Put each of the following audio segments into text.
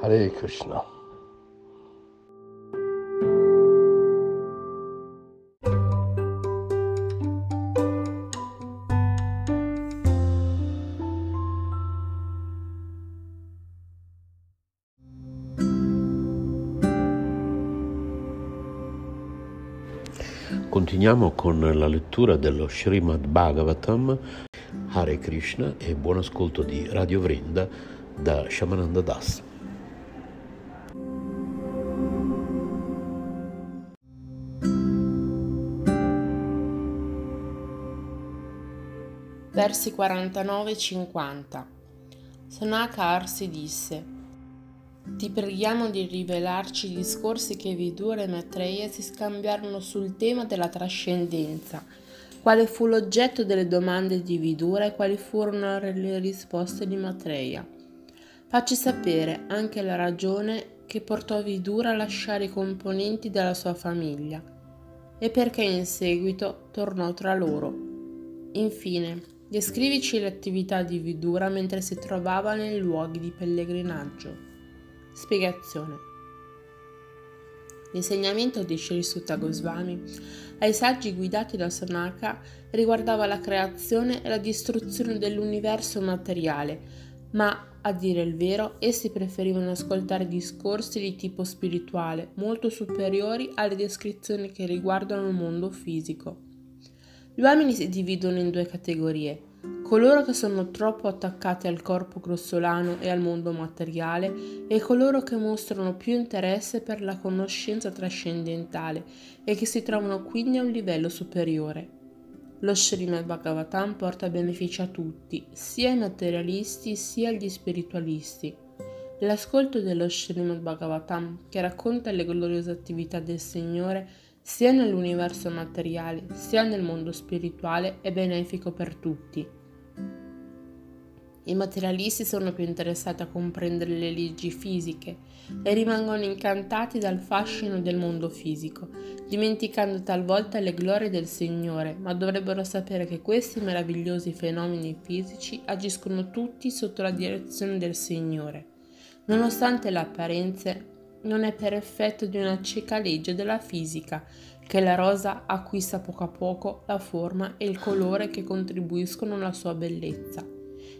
Hare Krishna. Continuiamo con la lettura dello Srimad Bhagavatam, Hare Krishna e buon ascolto di Radio Vrinda da Shamananda Das. Versi 49-50 Sanaka Arsi disse ti preghiamo di rivelarci i discorsi che Vidura e Maitreya si scambiarono sul tema della trascendenza, quale fu l'oggetto delle domande di Vidura e quali furono le risposte di Maitreya. Facci sapere anche la ragione che portò Vidura a lasciare i componenti della sua famiglia e perché in seguito tornò tra loro. Infine, descrivici le attività di Vidura mentre si trovava nei luoghi di pellegrinaggio. Spiegazione. L'insegnamento di Sri Sutta Goswami ai saggi guidati da Sanaka riguardava la creazione e la distruzione dell'universo materiale, ma a dire il vero, essi preferivano ascoltare discorsi di tipo spirituale, molto superiori alle descrizioni che riguardano il mondo fisico. Gli uomini si dividono in due categorie, coloro che sono troppo attaccati al corpo grossolano e al mondo materiale e coloro che mostrano più interesse per la conoscenza trascendentale e che si trovano quindi a un livello superiore. Lo Srimad Bhagavatam porta benefici a tutti, sia ai materialisti sia agli spiritualisti. L'ascolto dello Srimad Bhagavatam, che racconta le gloriose attività del Signore, sia nell'universo materiale sia nel mondo spirituale è benefico per tutti. I materialisti sono più interessati a comprendere le leggi fisiche e rimangono incantati dal fascino del mondo fisico, dimenticando talvolta le glorie del Signore, ma dovrebbero sapere che questi meravigliosi fenomeni fisici agiscono tutti sotto la direzione del Signore. Nonostante le apparenze, non è per effetto di una cieca legge della fisica che la rosa acquista poco a poco la forma e il colore che contribuiscono alla sua bellezza.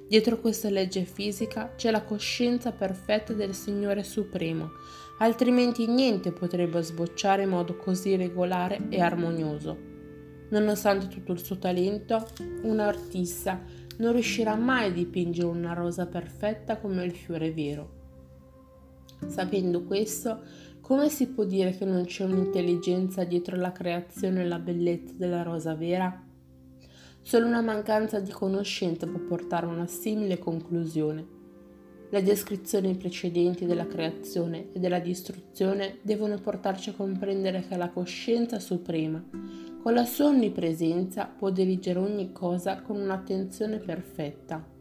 Dietro questa legge fisica c'è la coscienza perfetta del Signore Supremo, altrimenti niente potrebbe sbocciare in modo così regolare e armonioso. Nonostante tutto il suo talento, un artista non riuscirà mai a dipingere una rosa perfetta come il fiore vero. Sapendo questo, come si può dire che non c'è un'intelligenza dietro la creazione e la bellezza della rosa vera? Solo una mancanza di conoscenza può portare a una simile conclusione. Le descrizioni precedenti della creazione e della distruzione devono portarci a comprendere che la coscienza suprema, con la sua onnipresenza, può dirigere ogni cosa con un'attenzione perfetta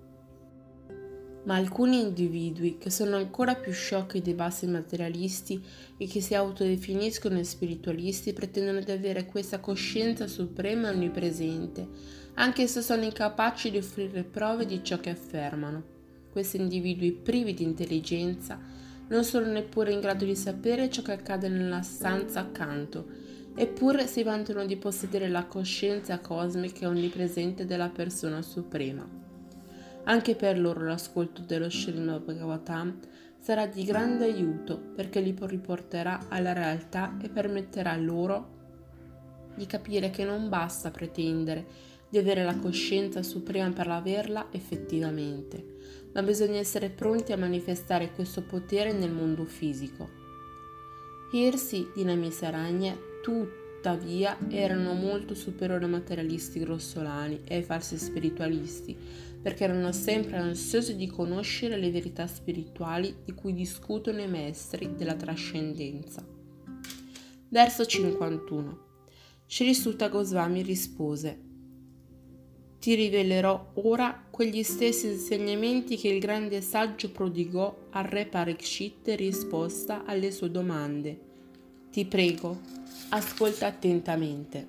ma alcuni individui che sono ancora più sciocchi dei bassi materialisti e che si autodefiniscono spiritualisti pretendono di avere questa coscienza suprema e onnipresente, anche se sono incapaci di offrire prove di ciò che affermano. Questi individui privi di intelligenza non sono neppure in grado di sapere ciò che accade nella stanza accanto, eppure si vantano di possedere la coscienza cosmica e onnipresente della persona suprema. Anche per loro l'ascolto dello Srimad Bhagavatam sarà di grande aiuto perché li riporterà alla realtà e permetterà loro di capire che non basta pretendere di avere la coscienza suprema per averla effettivamente, ma bisogna essere pronti a manifestare questo potere nel mondo fisico. Hirsi Dinamisaranya tutta tuttavia erano molto superiori ai materialisti grossolani e ai falsi spiritualisti, perché erano sempre ansiosi di conoscere le verità spirituali di cui discutono i maestri della trascendenza. Verso 51. Sri Sutta Goswami rispose ti rivelerò ora quegli stessi insegnamenti che il grande saggio prodigò al re Parikshit in risposta alle sue domande. Ti prego, ascolta attentamente.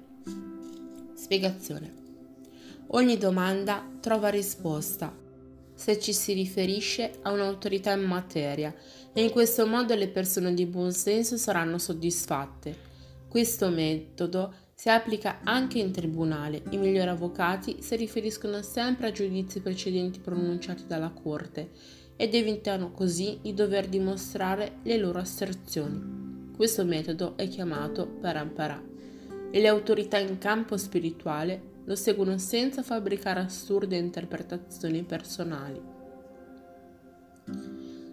Spiegazione. Ogni domanda trova risposta se ci si riferisce a un'autorità in materia e in questo modo le persone di buon senso saranno soddisfatte. Questo metodo si applica anche in tribunale. I migliori avvocati si riferiscono sempre a giudizi precedenti pronunciati dalla Corte ed evitano così di dover dimostrare le loro asserzioni. Questo metodo è chiamato parampara e le autorità in campo spirituale lo seguono senza fabbricare assurde interpretazioni personali.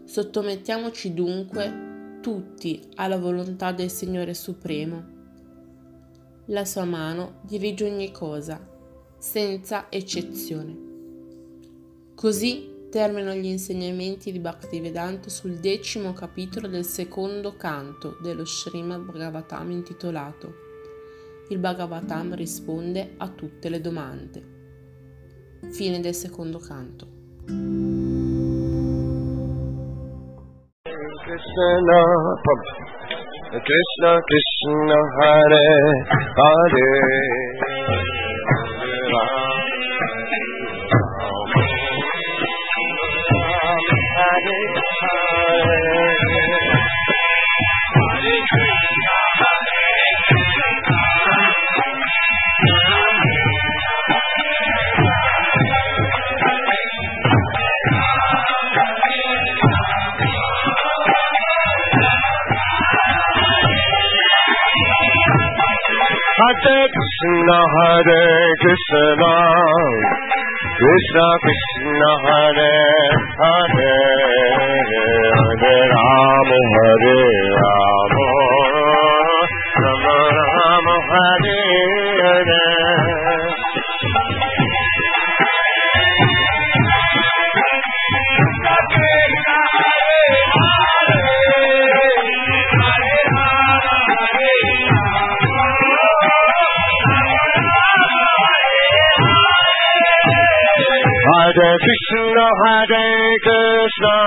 Sottomettiamoci dunque tutti alla volontà del Signore Supremo la sua mano dirige ogni cosa, senza eccezione. Così terminano gli insegnamenti di Bhaktivedanta sul decimo capitolo del secondo canto dello Srimad Bhagavatam intitolato Il Bhagavatam risponde a tutte le domande. Fine del secondo canto. Krishna, Krishna Krishna Hare Hare Krishna, Hare Krishna, Krishna Krishna, Hare Hare, Hare Rama, Hare Rama, Hare Krishna,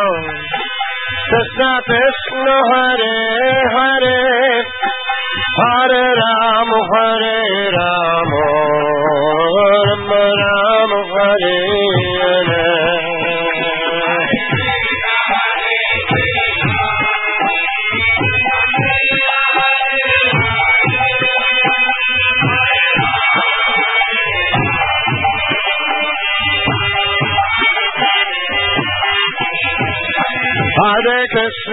Krishna Krishna, Hare Hare, Hare Ram, Hare Ram,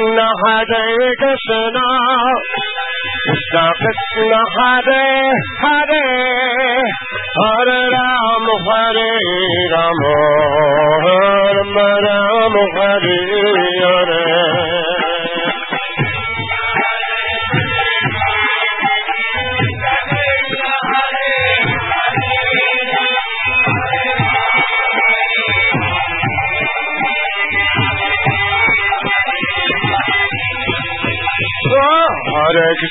Hare Krishna, Hare Krishna, Krishna Krishna, Hare Hare, Hare Ram, Hare Ram, Ram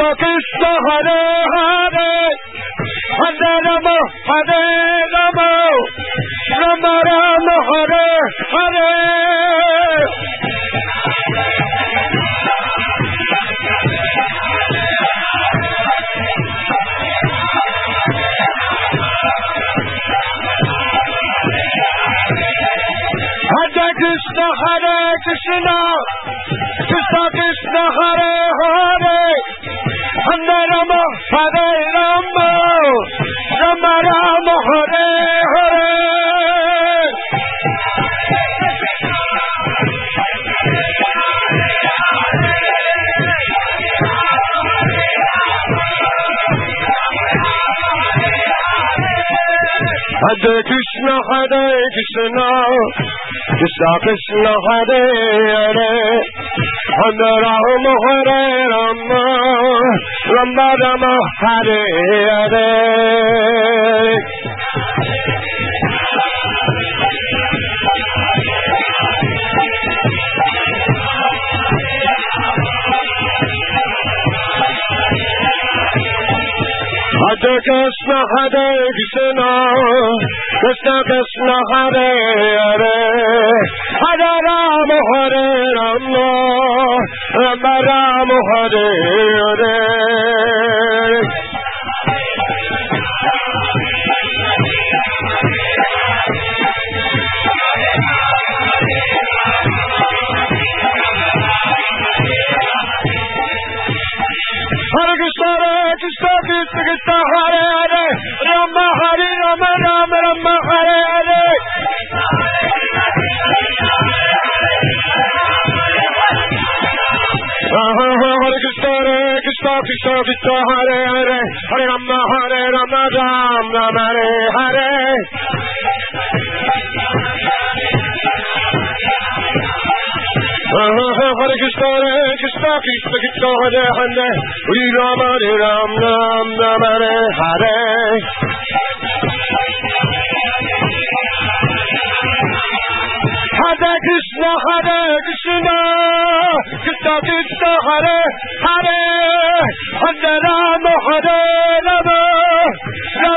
Krishna Krishna Hare Hare Hare Rama Hare Rama Rama Rama Hare Hare Hare Krishna Hare Krishna Krishna Rama Hare Rama Rama Rama Hare Hare. Hare Krishna Hare Krishna. Krishna Krishna Hare Hare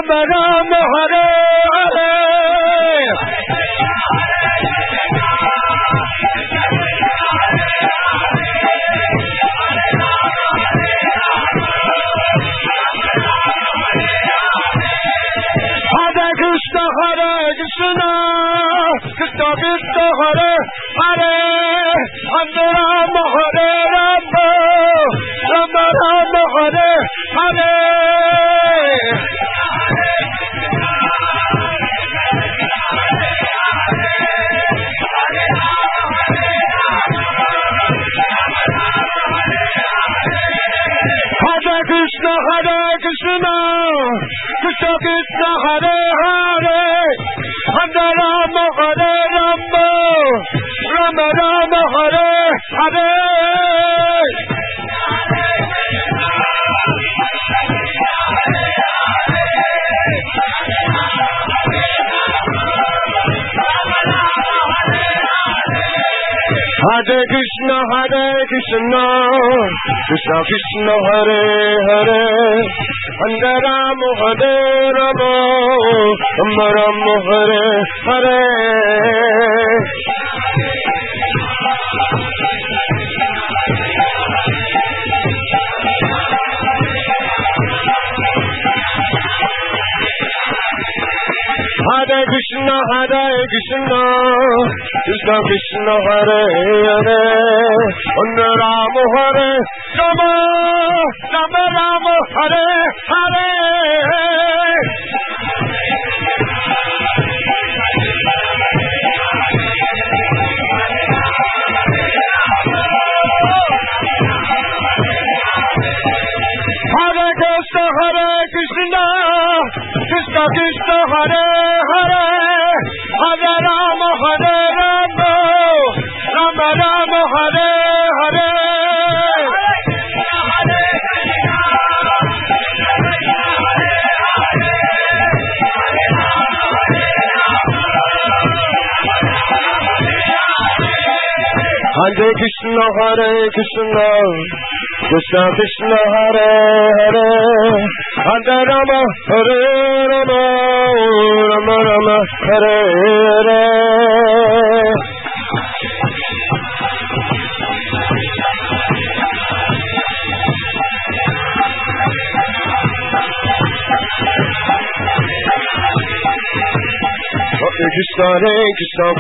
बड़ा मोहरा Hare Krishna Krishna Krishna Hare Hare Hare Rama Hare Rama Rama Rama Hare Hare Hare Krishna Hare Krishna Krishna Krishna Hare Hare Hare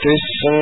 في السماء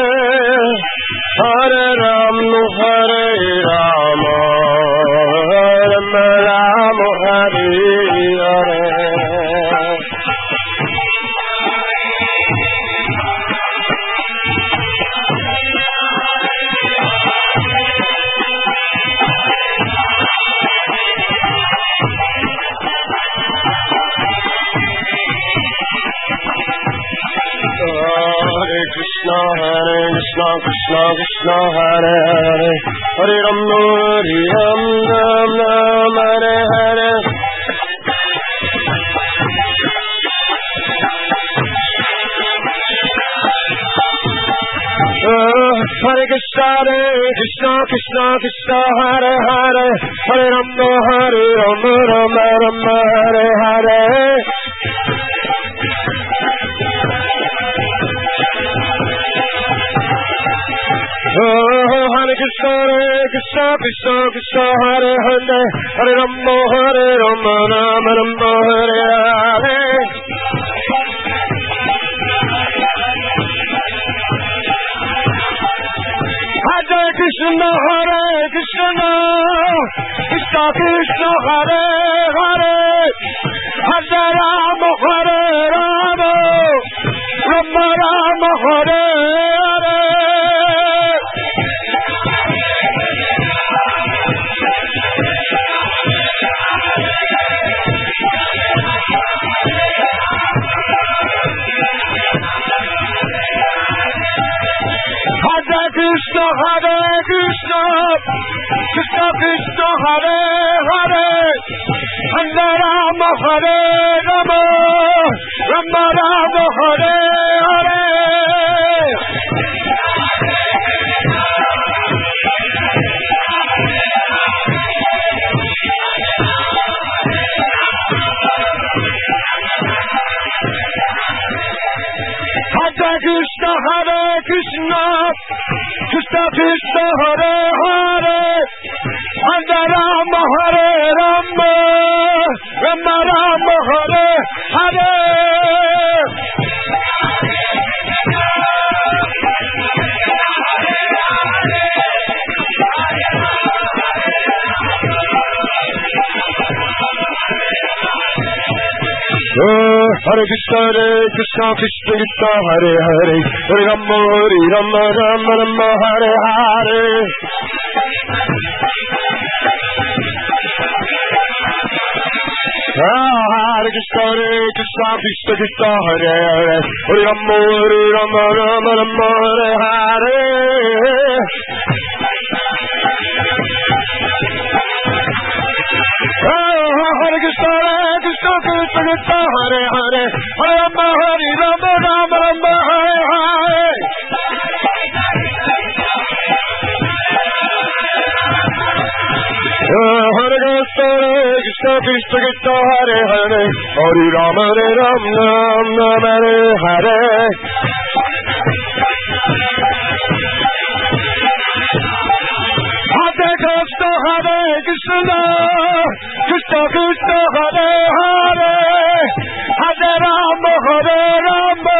Hare Rama,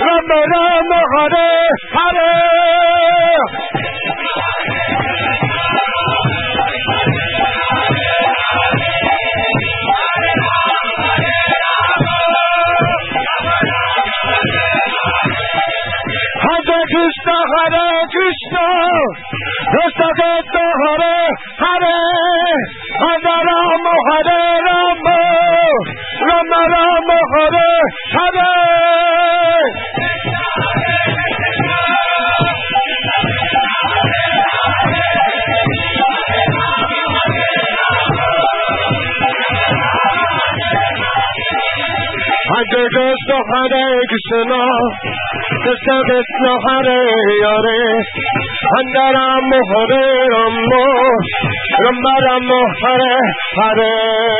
Rama Rama Hare Hare. Hare Krishna, Krishna Krishna Hare Hare, Hare Ram Hare Ram, Ram Ram Hare Hare.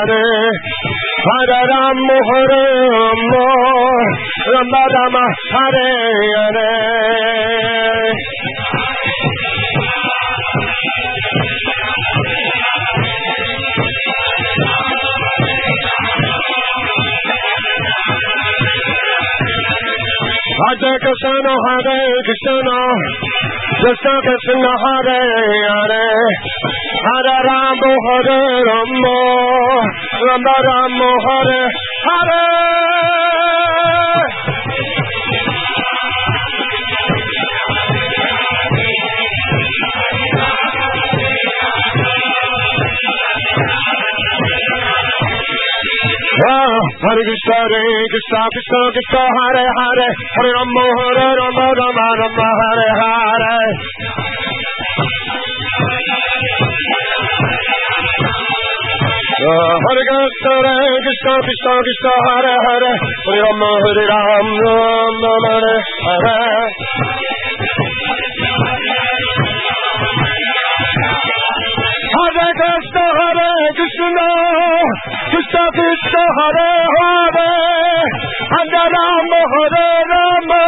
Ram Moharam Ramadama Hare Hare Hare Krishna Hare Krishna Krishna Krishna Hare Hare Hare Ram Hare Ram Ram Ram Hare Krishna, Krishna, Krishna Hare Hare, Hare Rama, Hare Rama, Rama Rama, Hare Hare. Hare Krishna, Hare Krishna, Krishna Krishna, Hare Hare, Hare Rama, Hare Rama, Rama Hare Hare. Hare Krishna, Hare Krishna, Krishna Krishna, Hare Hare, Hare Rama, Hare Rama,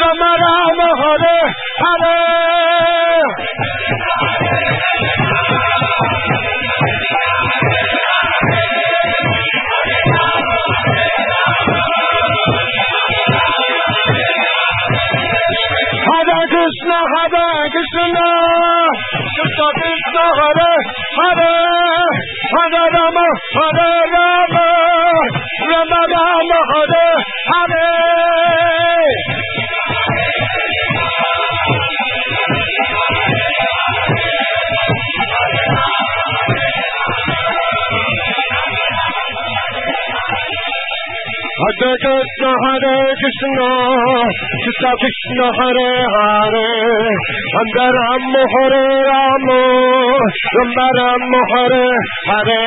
Rama Rama, Hare Hare. Hare Krishna, Hare Krishna, Krishna Krishna, Hare Hare, Hare Rama, Hare Krishna, Hare Krishna, Krishna Krishna, Hare Hare, Rama, Hare Rama, Rama Rama, Hare Hare.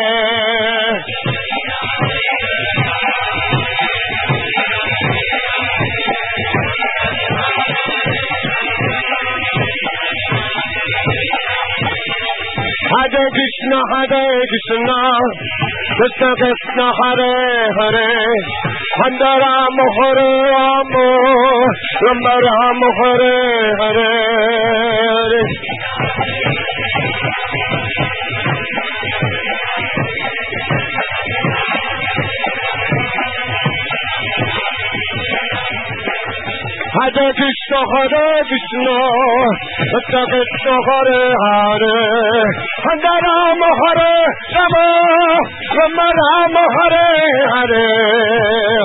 Hare Krishna, Hare Krishna, Krishna Krishna, Hare Hare, Hare Rama, Hare Rama, Rama Rama, Hare Hare. Hare Krishna, Hare Krishna, Krishna Krishna, Hare Hare, Hare Rama, Hare Rama, Rama Rama, Hare Hare.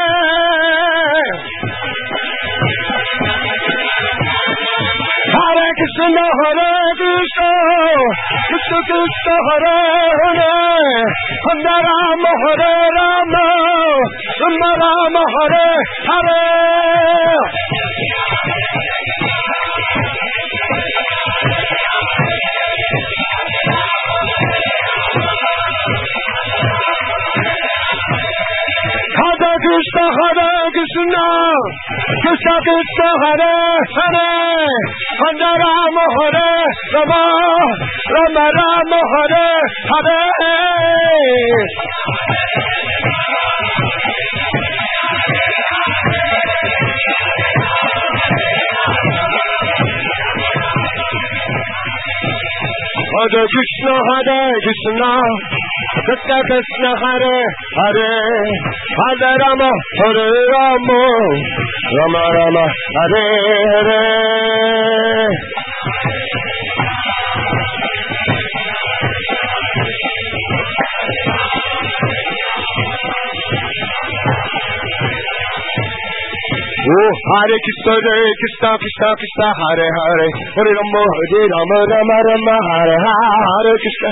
Hare Krishna, Hare Krishna, Krishna Krishna, Hare Hare, Hare Rama, Hare Rama, Rama Rama, Hare Hare. Hare Krishna, Hare Krishna, Krishna Krishna, Hare Hare, Hare Rama, Hare Rama, Rama Rama, Hare Hare. Hare Krishna, Hare Krishna, Krishna Krishna, Hare Hare, Hare Rama, Hare Rama, Rama Rama, Hare Hare. Oh, Hare Krishna, Hare Krishna, Krishna Krishna, Hare Hare, Hare Rama, Hare Rama, Rama Rama, Hare Hare Krishna.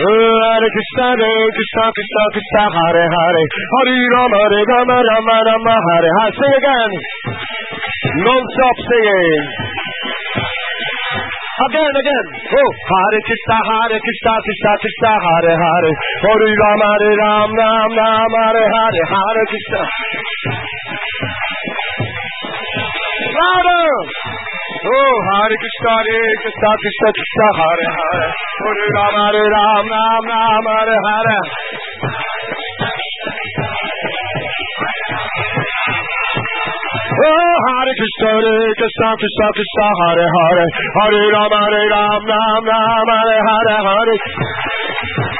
Hare. Krishna, Hare Krishna, Krishna Krishna, Hare Hare, Hare Rama, Hare Rama, Rama Rama, Hare Hare. Sing again. Non-stop singing. Again, again. Oh, Hare Krishna, Hare Krishna, Krishna Krishna, Hare Hare. Hare Rama, Hare Ram, Ram Ram, Hare Hare, Hare Krishna. Louder. Oh, Hare Krishna, Hare Krishna, Krishna Krishna, Hare Hare. Hare Rama, Hare Ram, Ram Ram, Hare Hare. Oh, Hare Krishna, Hare Krishna, Krishna Krishna, Hare Hare, Hare Rama, Hare Ram, Ram Ram, Hare Hare, Hare.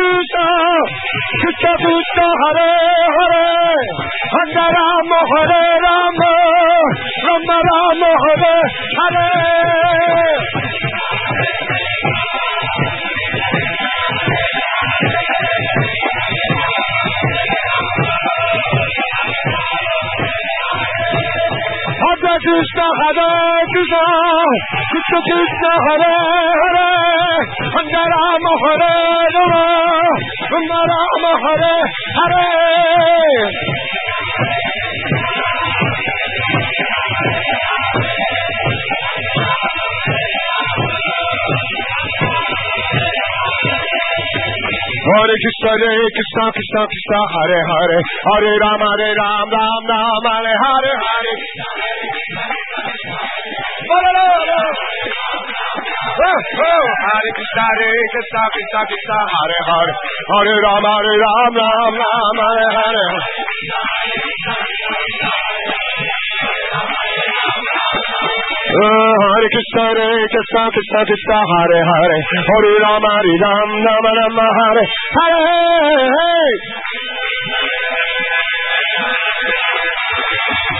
Hare Krishna, Krishna Krishna, Hare Hare, Hare Rama, Hare Rama, Rama Rama, Hare Hare. Hare Krishna, Hare Krishna, Krishna Krishna, Hare Hare, Rama, Hare Rama, Rama Rama, Hare Krishna, Hare Krishna, Krishna Krishna, Hare Hare, Hare Rama, Hare Ram, Ram Ram, Hare Hare. Oh, oh, Hare Krishna, Hare Krishna, Krishna Krishna, Hare Hare, Hare Rama, Hare Ram, Ram Ram, Hare Hare. Oh, Hare Krishna, Hare Krishna, Krishna Krishna, Hare Hare, Hare Rama, Hare Ram, Rama Rama, Hare Hare. Oh,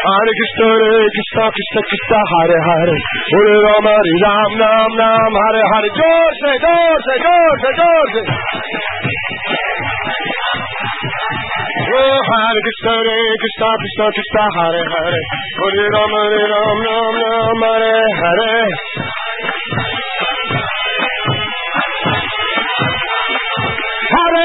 Hare Krishna, Hare Krishna, Krishna Krishna, Hare Hare. Hare Rama, Hare Ram, Ram Ram, Hare Hare. Jor se, jor se, jor se, jor se. Oh, Hare Krishna, Hare Krishna, Krishna Krishna, Hare Hare. Hare Rama, Hare Ram, Ram Ram, Hare Hare.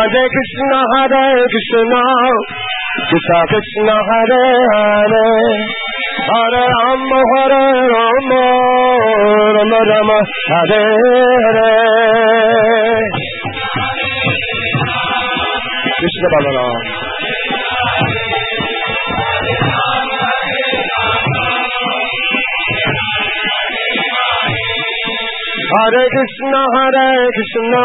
Hare Krishna, Hare Krishna, Krishna Krishna, Hare Hare, Hare Rama, Hare Rama, Rama Rama, Hare Hare. Krishna Balaram. Hare Krishna, Hare Krishna,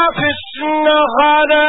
Krishna Krishna,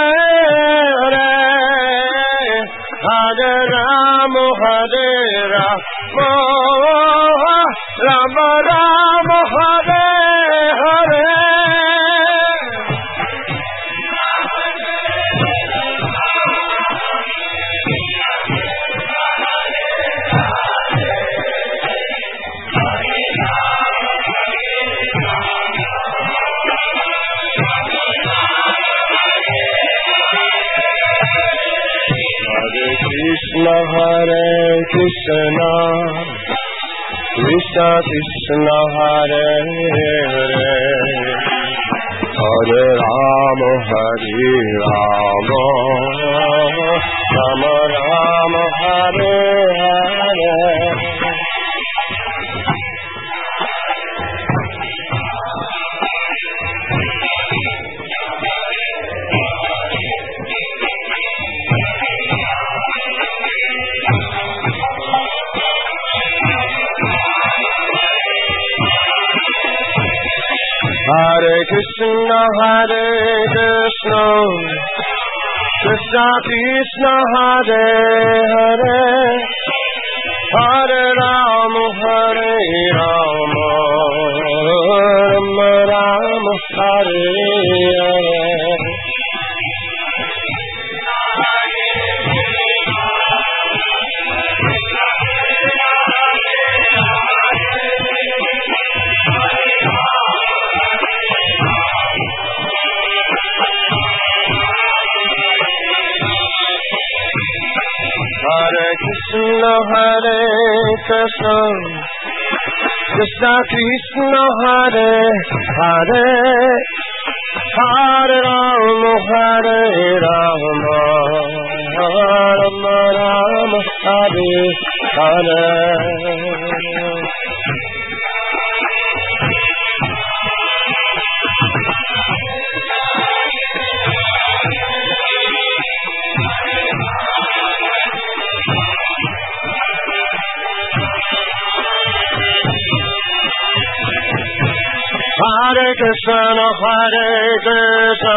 Hare Krishna, Hare Krishna,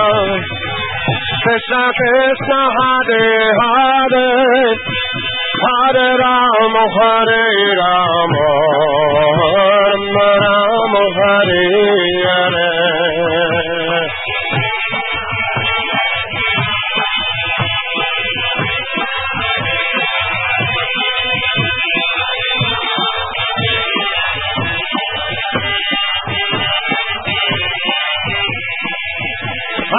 Krishna Krishna, Hare Hare, Hare Rama, Hare Hare Hare.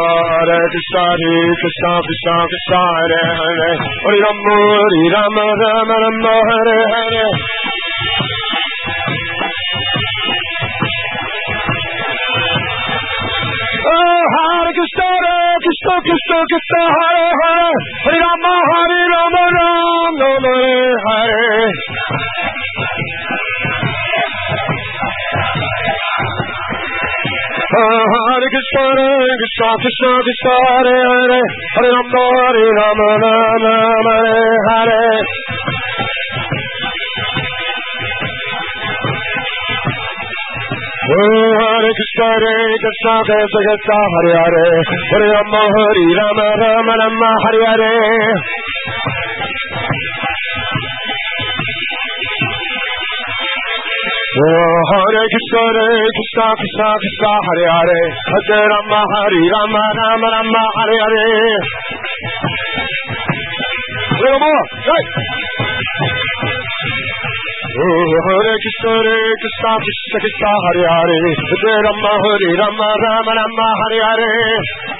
Hare Krishna, Hare Krishna, Krishna Krishna, Hare Hare, Hare Rama, Hare Rama, Rama Rama, Hare Hare. Oh, Hare Krishna, Krishna, Krishna Krishna, Hare Hare, Hare Rama, Hare Krishna, Krishna, Krishna Hare Hare, Hare Rama, Hare Rama, Rama Rama, Hare Hare. Hare Krishna, Hare Krishna, Krishna Hare Hare, Hare Rama, Hare Rama, Rama Rama, Hare Hare. Hare Krishna, Hare Krishna, Krishna Krishna, Hare Hare, Hare Rama, Hare Rama, Rama Rama, Hare Hare. Hare Rama, right. Oh, Hare Krishna, Hare Krishna, Krishna Krishna, Hare Hare, Hare Rama, Hare Rama, Rama Rama, Hare Hare.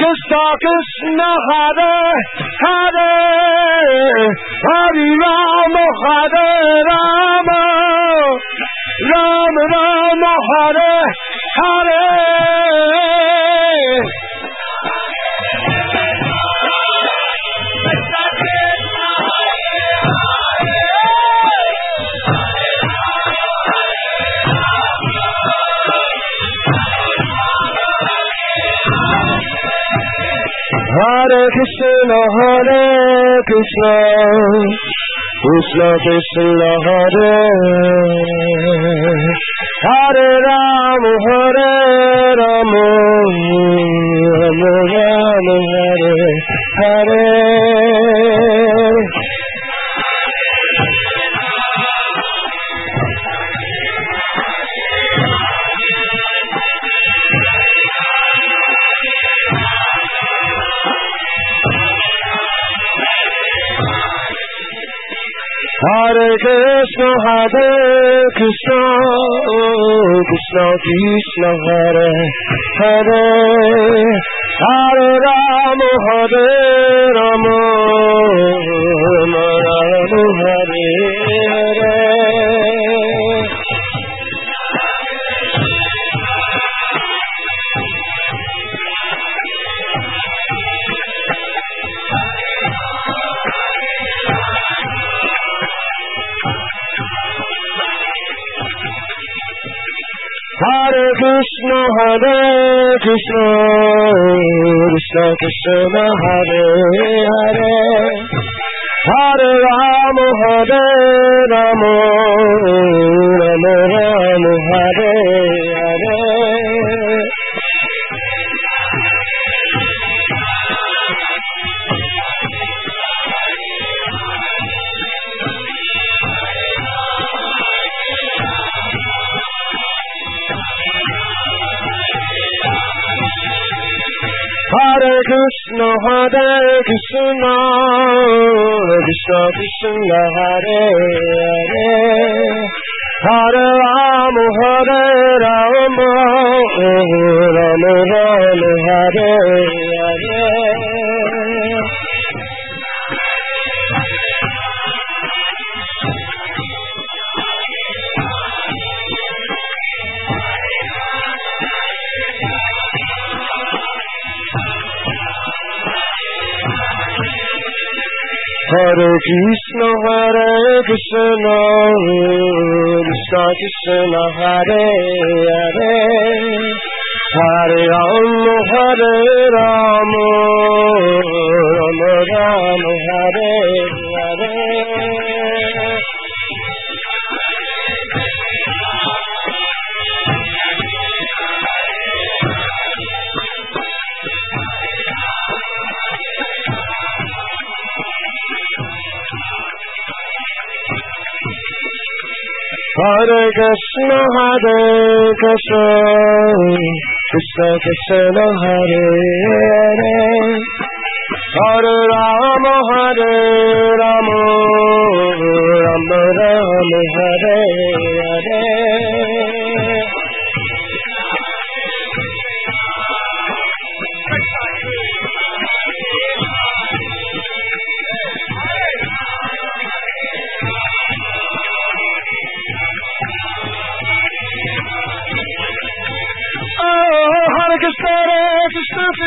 Krishna Krishna Hare Hare Hare Rama Hare Rama. Rama Rama Hare Hare Krishna, Hare Krishna, Krishna Krishna, Hare Hare Ram, Hare Ram.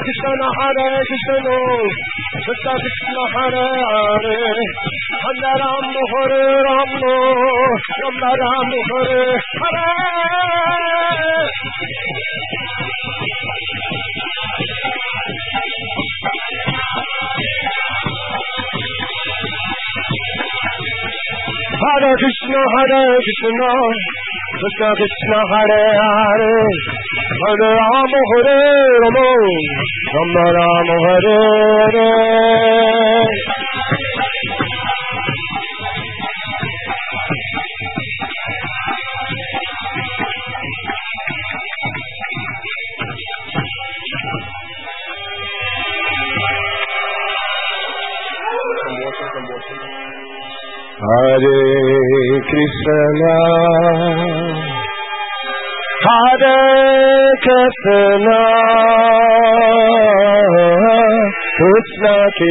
Hare Krishna, Hare Krishna, Krishna Krishna, Hare Hare, Hare Rama, Hare Rama, Rama Rama, Hare Hare. Hare Krishna, Hare Krishna, Krishna Krishna Hare Hare, Hare Rama Hare Rama, Rama Rama Hare Hare.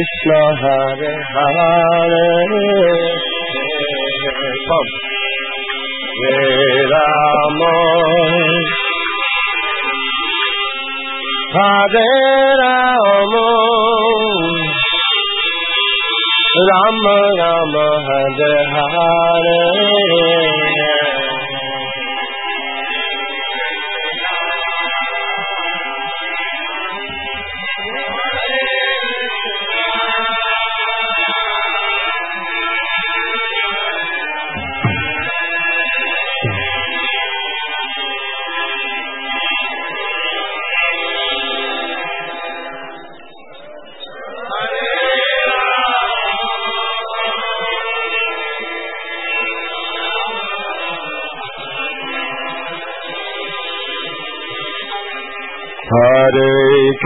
Krishna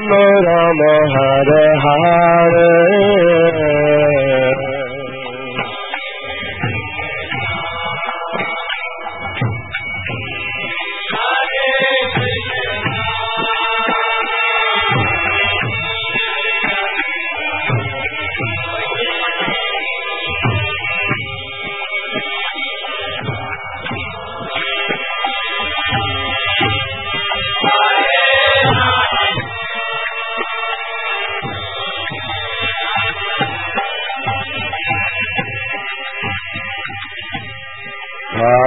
Rama Rama Hare Hare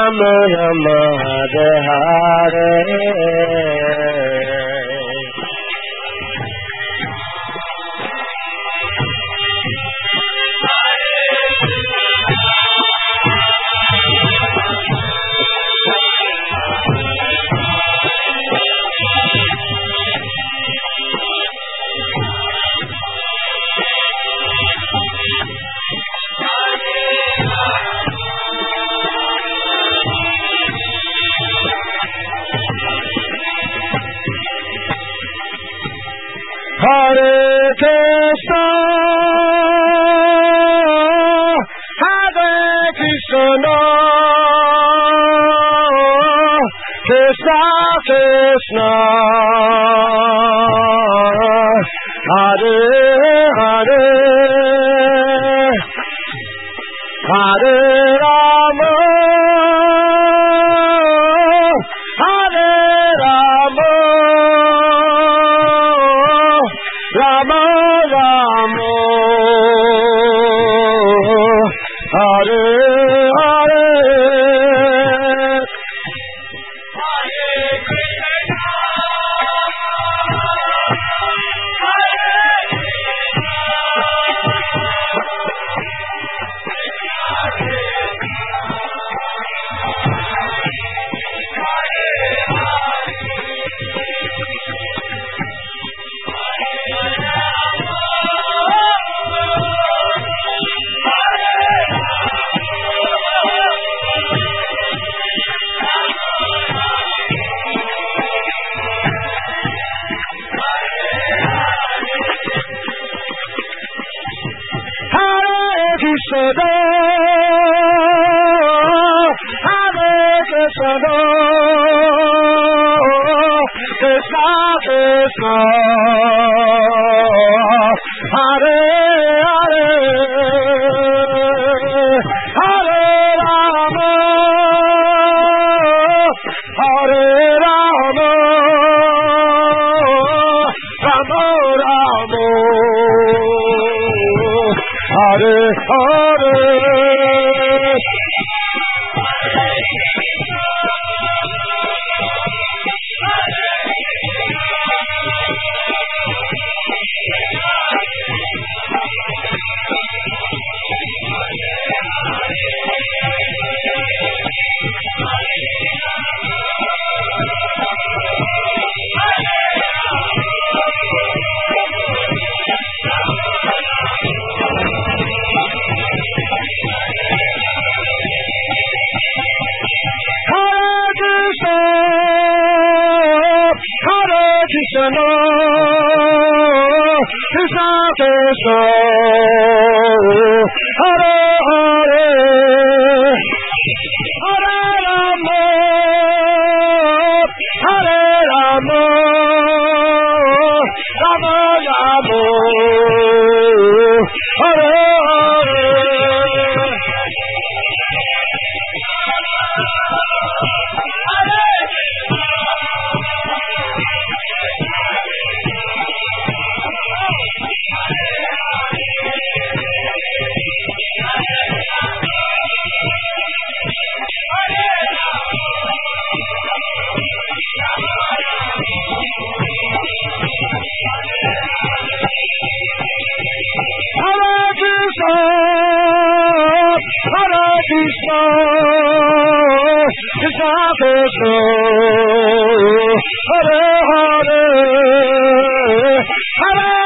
Rama Rama Hare Hare Hare Krishna Hare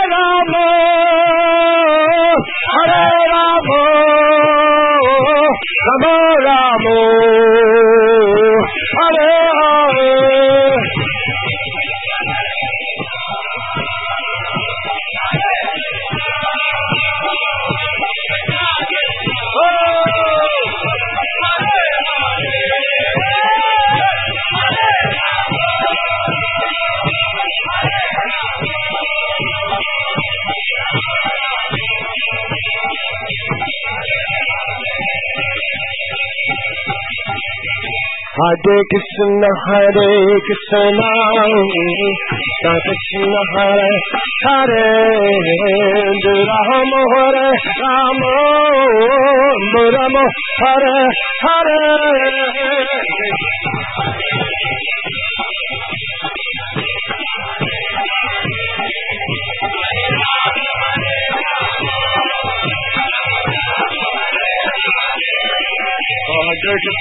Hare Rama, Hare Hare Krishna, Hare Krishna, Krishna Hare Hare, Rama Hare Rama, Rama Hare Hare.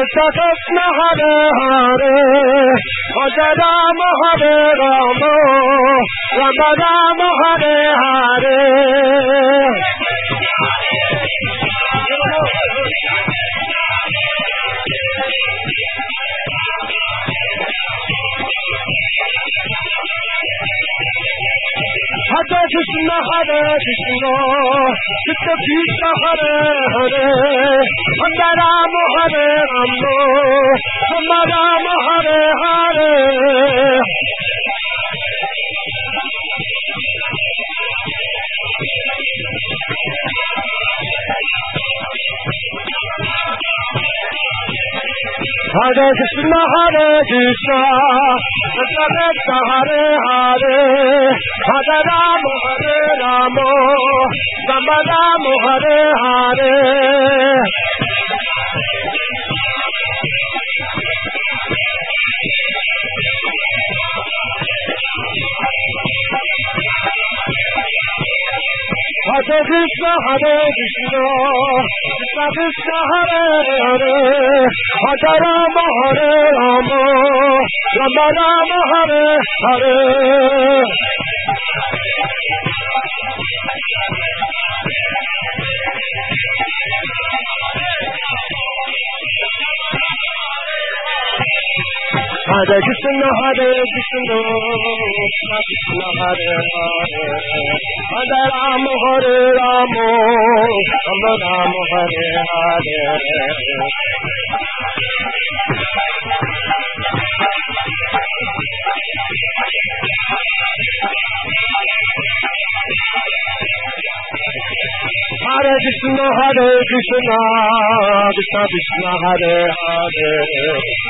Krishna Krishna, Hare Hare, Hare Rama, Hare Rama, Rama Rama, Hare Hare. Hare Krishna, Hare Krishna, Krishna Krishna, Hare Hare, Hare Rama, Hare Rama, Rama Rama, Hare Hare. Hare Krishna, Hare Krishna, Krishna Krishna, Hare Hare, Hare Rama, Hare Rama, Rama Rama, Hare Hare. Hare Krishna, Hare Krishna, Krishna Krishna, Hare Hare, Hare Rama, Hare Rama, Rama Rama, Hare Hare. Hare Krishna, Hare Krishna, Krishna Krishna, Hare Hare, Hare Rama, Hare Rama, Rama Rama, Hare Hare. Hare Krishna, Hare Krishna, Krishna Krishna, Hare Hare,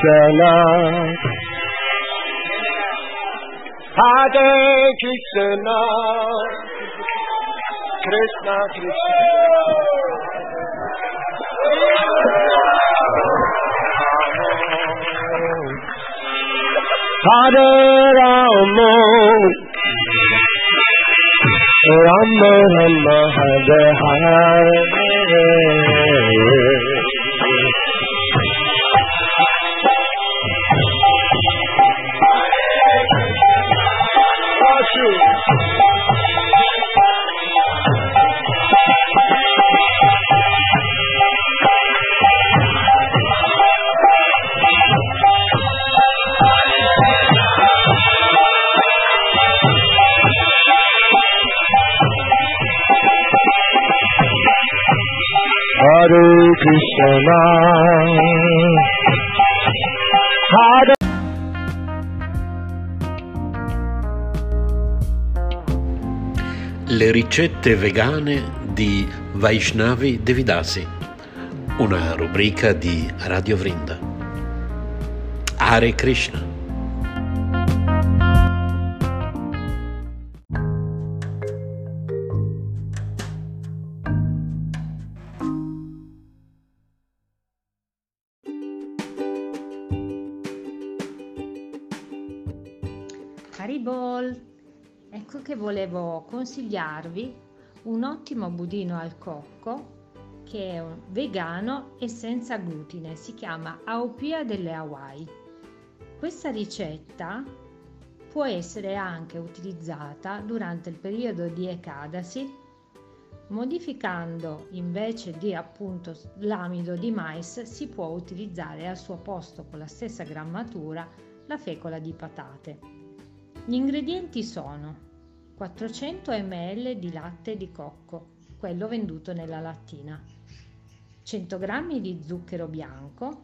Krishna Hare Krishna Krishna Krishna. Hare Rama Rama Rama Hare Hare Hare Krishna Hare Le ricette vegane di Vaishnavi Devidasi, una rubrica di Radio Vrinda. Hare Krishna. Consigliarvi un ottimo budino al cocco che è vegano e senza glutine, si chiama Aupia delle Hawaii. Questa ricetta può essere anche utilizzata durante il periodo di Ekadasi modificando invece di appunto l'amido di mais si può utilizzare al suo posto con la stessa grammatura la fecola di patate. Gli ingredienti sono 400 ml di latte di cocco, quello venduto nella lattina, 100 g di zucchero bianco,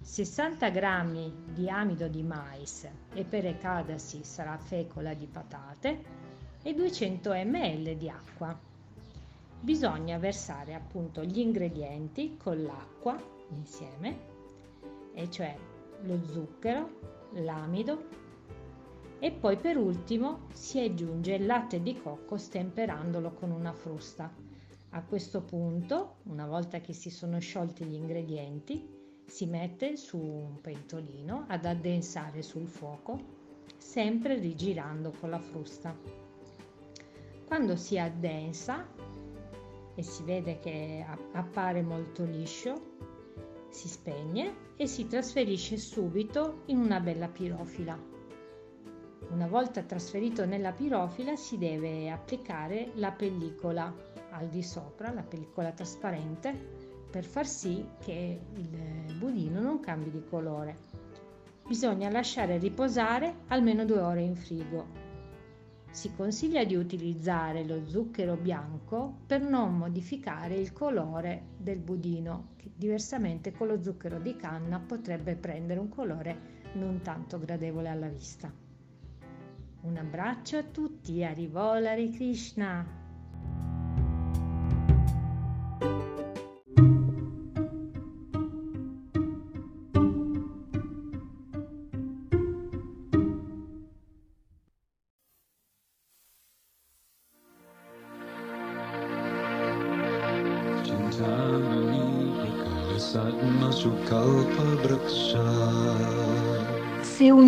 60 g di amido di mais e per Ekadasi sarà fecola di patate e 200 ml di acqua. Bisogna versare appunto gli ingredienti con l'acqua insieme, e cioè lo zucchero, l'amido e poi per ultimo si aggiunge il latte di cocco stemperandolo con una frusta. A questo punto, una volta che si sono sciolti gli ingredienti, si mette su un pentolino ad addensare sul fuoco, sempre rigirando con la frusta. Quando si addensa e si vede che appare molto liscio, si spegne e si trasferisce subito in una bella pirofila. Una volta trasferito nella pirofila si deve applicare la pellicola al di sopra, la pellicola trasparente, per far sì che il budino non cambi di colore. Bisogna lasciare riposare almeno due ore in frigo Si consiglia di utilizzare lo zucchero bianco per non modificare il colore del budino, che diversamente con lo zucchero di canna potrebbe prendere un colore non tanto gradevole alla vista. Un abbraccio a tutti, Arivola Hare Krishna!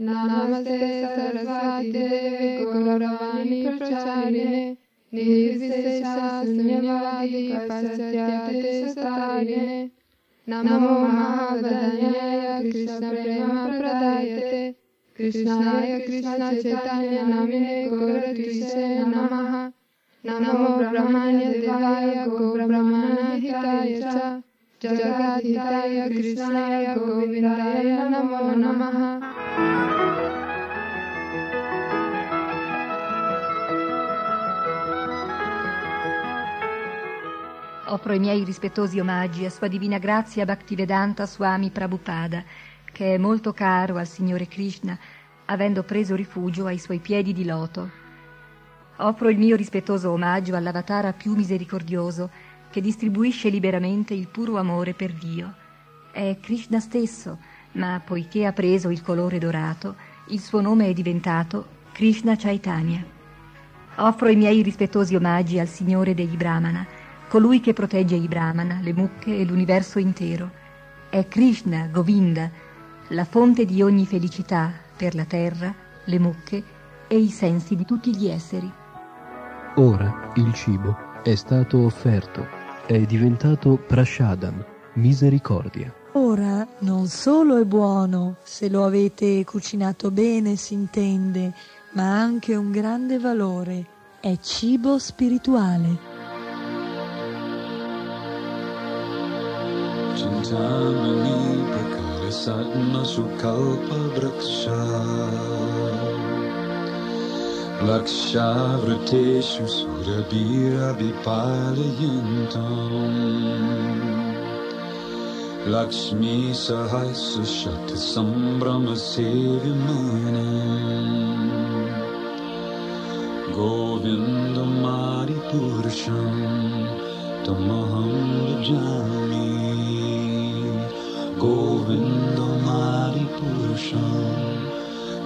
نام دے سرسوتی گورے کشن پرتنیہ گو رشم بروا گورن چیتا Jagadhitaya Krishnaya Govindaya Namo Namaha Offro i miei rispettosi omaggi a Sua Divina Grazia Bhaktivedanta Swami Prabhupada, che è molto caro al Signore Krishna, avendo preso rifugio ai suoi piedi di loto. Offro il mio rispettoso omaggio all'avatara più misericordioso, che distribuisce liberamente il puro amore per Dio. È Krishna stesso, ma poiché ha preso il colore dorato, il suo nome è diventato Krishna Chaitanya. Offro i miei rispettosi omaggi al Signore degli Brahmana, colui che protegge i Brahmana, le mucche e l'universo intero. È Krishna, Govinda, la fonte di ogni felicità per la terra, le mucche e i sensi di tutti gli esseri. Ora il cibo è stato offerto, è diventato prashadam, misericordia. Ora non solo è buono, se lo avete cucinato bene si intende, ma ha anche un grande valore. È cibo spirituale. चिन्तामणि प्रकारसत्मसु कल्पवृक्षा लक्षावृतेषु सुरभिरविपालयन्तम् लक्ष्मीसहस्रशतसम्भ्रमसेव्यमानम् Govindamari Purusham Tamaham Bhajami Govindamari Purusham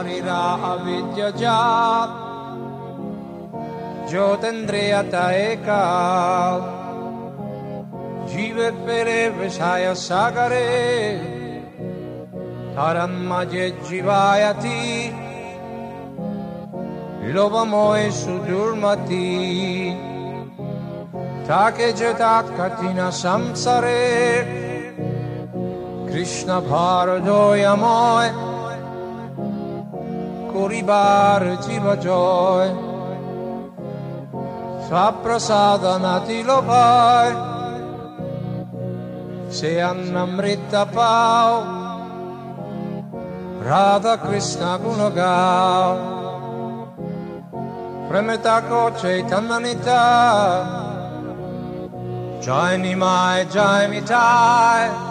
सारिरा अविद्य जात ज्योतिन्द्रियता एका जीवित पेरे विषय सागरे तरन्मजे जीवायति লোভময় সুদূর্মতি তাকে যেতাত কঠিন সংসারে কৃষ্ণ ভারদয়ময় Kuribar Jiva Joy Saprasadana Tilopai Seannamrita Pau Radha Krishna Gunagau Premetako Chaitanmanita Jai Nimai Jai Mitai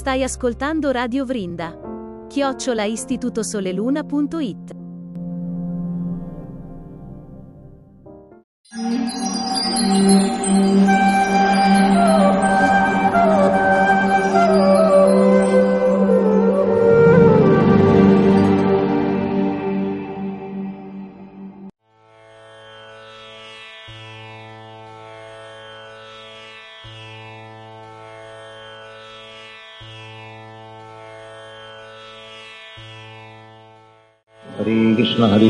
Stai ascoltando Radio Vrinda. Chiocciola istitutosoleluna.it Hare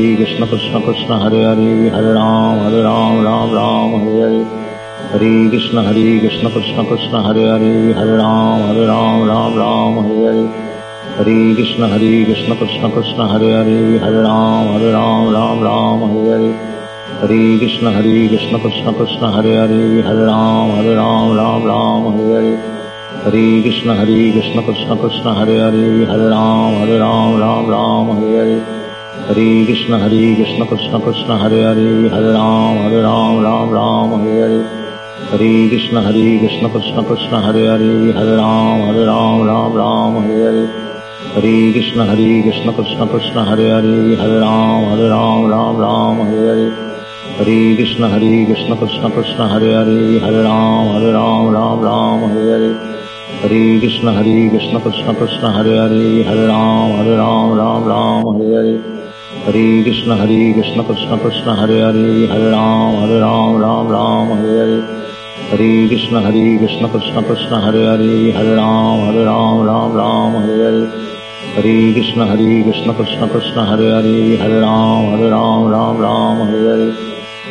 कृष्ण हरे कृष्ण कृष्ण कृष्ण हरे हरे हरे राम हरे राम राम राम हरे हरे हरे कृष्ण हरे कृष्ण कृष्ण कृष्ण हरे हरे हरे राम हरे राम राम राम हरे हरे हरे कृष्ण हरे कृष्ण कृष्ण कृष्ण हरे हरे हरे राम हरे राम राम राम हरे हरे हरे कृष्ण हरे कृष्ण कृष्ण कृष्ण हरे हरे हरे राम हरे राम राम राम हरे हरे हरे कृष्ण Hare कृष्ण कृष्ण कृष्ण हरे हरे हरे राम Hare राम राम राम हरे हरे ہری کشن ہری کشن کشن کشن ہرے ہری ہرے رام ہرے رام رام رام ہری ہری ہری کشن ہری کشن کشن کشن ہرے ہری ہرے رام ہرے رام رام رام ہری ہری ہری کشن ہری کشن کشن کشن ہرے ہری ہرے رام ہرے رام رام رام ہری ہری ہری کشن ہری کشن کشن کشن ہرے ہری ہرے رام ہرے رام رام رام ہری ہری ہری کشن ہری کشن کشن کشن ہرے ہری ہرے رام ہرے رام رام رام ہری ہری ہری کشن ہری کشن کشن کشن ہر ہری ہر رام ہر رام رام رام ہرے ہرے ہری کشن ہری کشن کشن کشن ہر ہری ہر رام ہر رام رام رام ہرے ہرے ہری کشن ہری کشن کشن کشن ہر ہری ہر رام ہر رام رام رام ہرے ہرے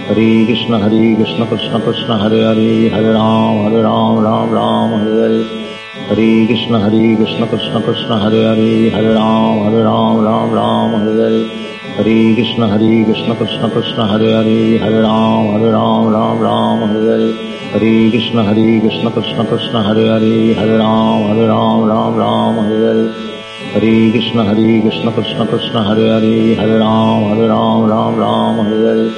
ہری کشن ہری کشن کشن کشن ہر ہری ہر رام ہر رام رام رام ہرے ہرے ہری کشن ہری کشن کشن کشن ہر ہری ہر رام ہر رام رام رام ہرے ہرے ہری کشن ہری کشن کشن کشن ہرے ہرے ہرے رام ہرے رام رام رام ہرے ہرے ہری کشن ہری کشن کشن کشن ہرے ہرے ہرے رام ہرے رام رام رام ہرے ہرے ہری کشن ہری کشن کشن کشن ہرے ہرے ہرے رام ہرے رام رام رام ہرے ہرے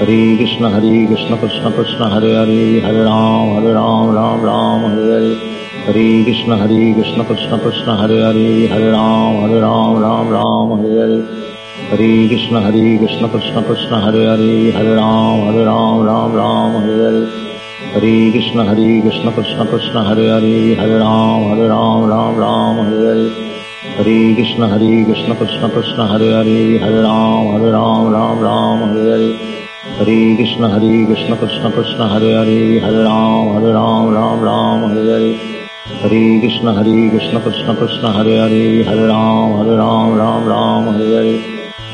ہری کشن ہری کشن کشن کشن ہرے ہرے ہرے رام ہرے رام رام رام ہرے ہرے ہری کشن ہری کشن کشن کشن ہرے ہرے ہرے رام ہرے رام رام رام ہرے ہرے ہری کشن ہری کشن کشن کشن ہرے ہری ہرے رام ہر رام رام رام ہرے ہرے ہری کشن ہری کشن کشن کشن ہرے ہری ہرے رام ہر رام رام رام ہر ہرے ہری کشن ہری کشن کشن کشن ہرے ہری ہرے رام ہر رام رام رام ہر ہرے ہری کشن ہری کشن کشن کشن ہرے ہری ہرے رام ہر رام رام رام ہر ہرے ہری کشن ہری کشن کشن کشن ہرے ہری ہرے رام ہر رام رام رام ہر ہرے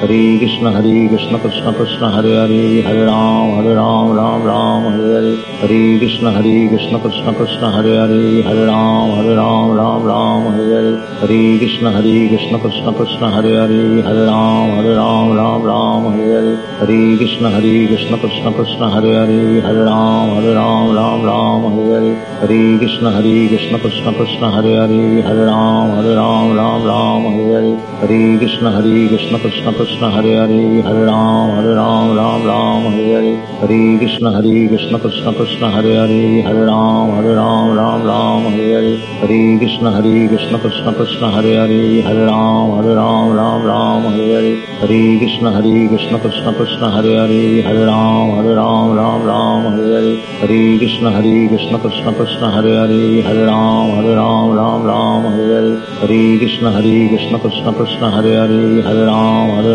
Hare Krishna Hare Krishna Krishna Krishna Hare Hare Hare Ram Hare Ram Ram Ram Hare Hare Hare Krishna Hare Krishna Krishna Krishna Hare Hare Hare Ram Hare Ram Ram Ram Hare Hare Hare Krishna Hare Krishna Krishna Krishna Hare Hare Hare Ram Hare Ram Ram Ram Hare Hare Hare Krishna Hare Krishna Krishna Krishna Hare Hare Hare Ram Hare Ram Ram Ram Hare Hare Hare Krishna Hare Krishna Krishna Krishna Hare Hare Hare Ram Hare Ram Ram Ram Hare Hare Hare Krishna Hare Krishna Krishna Krishna Hare Hare Hare Ram Hare Ram Ram Ram Hare Hare Hare Krishna Hare Krishna Krishna Krishna Hare Hare Hare Ram Hare Ram Ram Ram Hare Hare Hare Krishna Hare Krishna Krishna Krishna Hare Hare Hare Ram Hare Ram Ram Ram Hare Hare Hare Krishna Hare Krishna Krishna Krishna Hare Hare Hare Ram Hare Ram Ram Ram Hare Hare Hare Krishna Hare Krishna Krishna Krishna Hare Hare Hare Ram Hare Ram Ram Ram Hare Hare Hare Krishna Hare Krishna Krishna Krishna Hare Hare Hare Ram Hare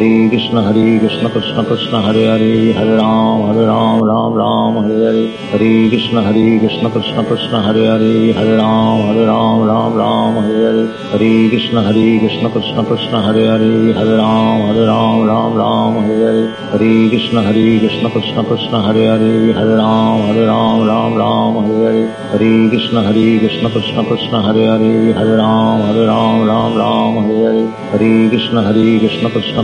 Hare Krishna Hare Krishna Krishna Krishna Hare Hare Hare Ram Hare Ram Ram Ram Hare Hare Hare Krishna Hare Krishna Krishna Krishna Hare Hare Hare Ram Hare Ram Ram Ram Hare Hare Hare Krishna Hare Krishna Krishna Krishna Hare Hare Hare Ram Hare Ram Ram Ram Hare Hare Hare Krishna Hare Krishna Krishna Krishna Hare Hare Hare Ram Hare Ram Ram Ram Hare Hare Hare Krishna Hare Krishna Krishna Krishna Hare Hare Hare Ram Hare Ram Ram Ram Hare Hare Hare Krishna Hare Krishna Krishna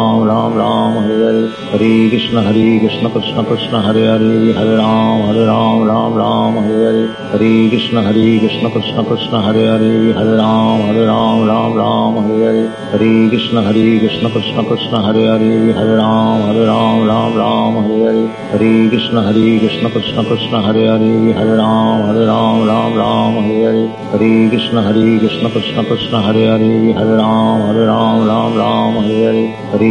Ram Ram Hare Hare Hare Krishna Hare Krishna Krishna Krishna Hare Hare Hare Ram Hare Ram Ram Ram Hare Hare Hare Krishna Hare Krishna Krishna Krishna Hare Hare Hare Ram Hare Ram Ram Ram Hare Hare Hare Krishna Hare Krishna Krishna Krishna Hare Hare Hare Ram Hare Ram Ram Ram Hare Hare Hare Krishna Hare Krishna Krishna Krishna Hare Hare Hare Ram Hare Ram Ram Ram Hare Hare Hare Krishna Hare Krishna Krishna Krishna Hare Hare Hare Ram Hare Ram Ram Ram Hare Hare Hare Krishna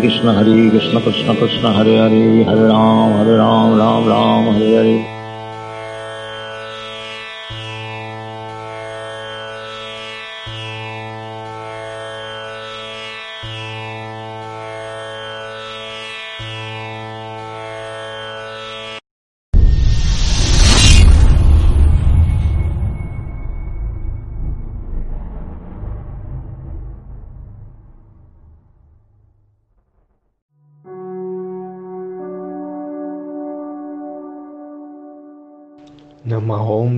Krishna Krishna Krishna Hare Hare Hare Ram Hare Ram Ram Ram Hare Hare. Hare Krishna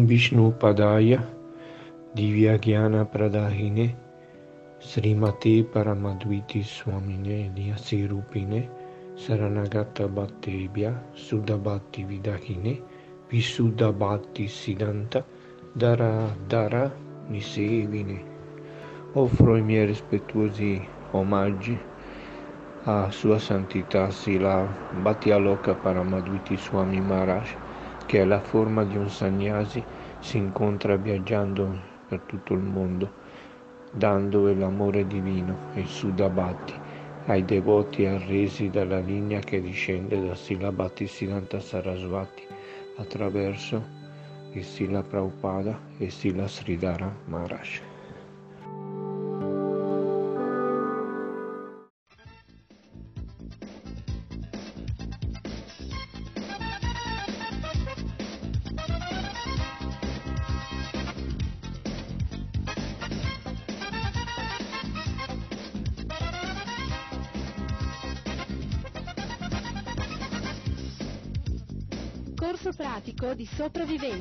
Padaya Divyagyan Pradahine Srimati Paramadviti Swamine Nyasirupine Saranagata Bhattebhya Sudabhatti Vidahine Visudabhatti Siddhanta Dara Dara Nisevine. Offro i miei rispettuosi omaggi a Sua Santità Sila Bhattialoka Paramadviti Swami Maharaj che è la forma di un sannyasi, si incontra viaggiando per tutto il mondo, dando l'amore divino il Sudabhati ai devoti arresi dalla linea che discende da Sila Bhattisiddhanta Sarasvati attraverso il Sila Prabhupada e Sila Sridhara Maharaj.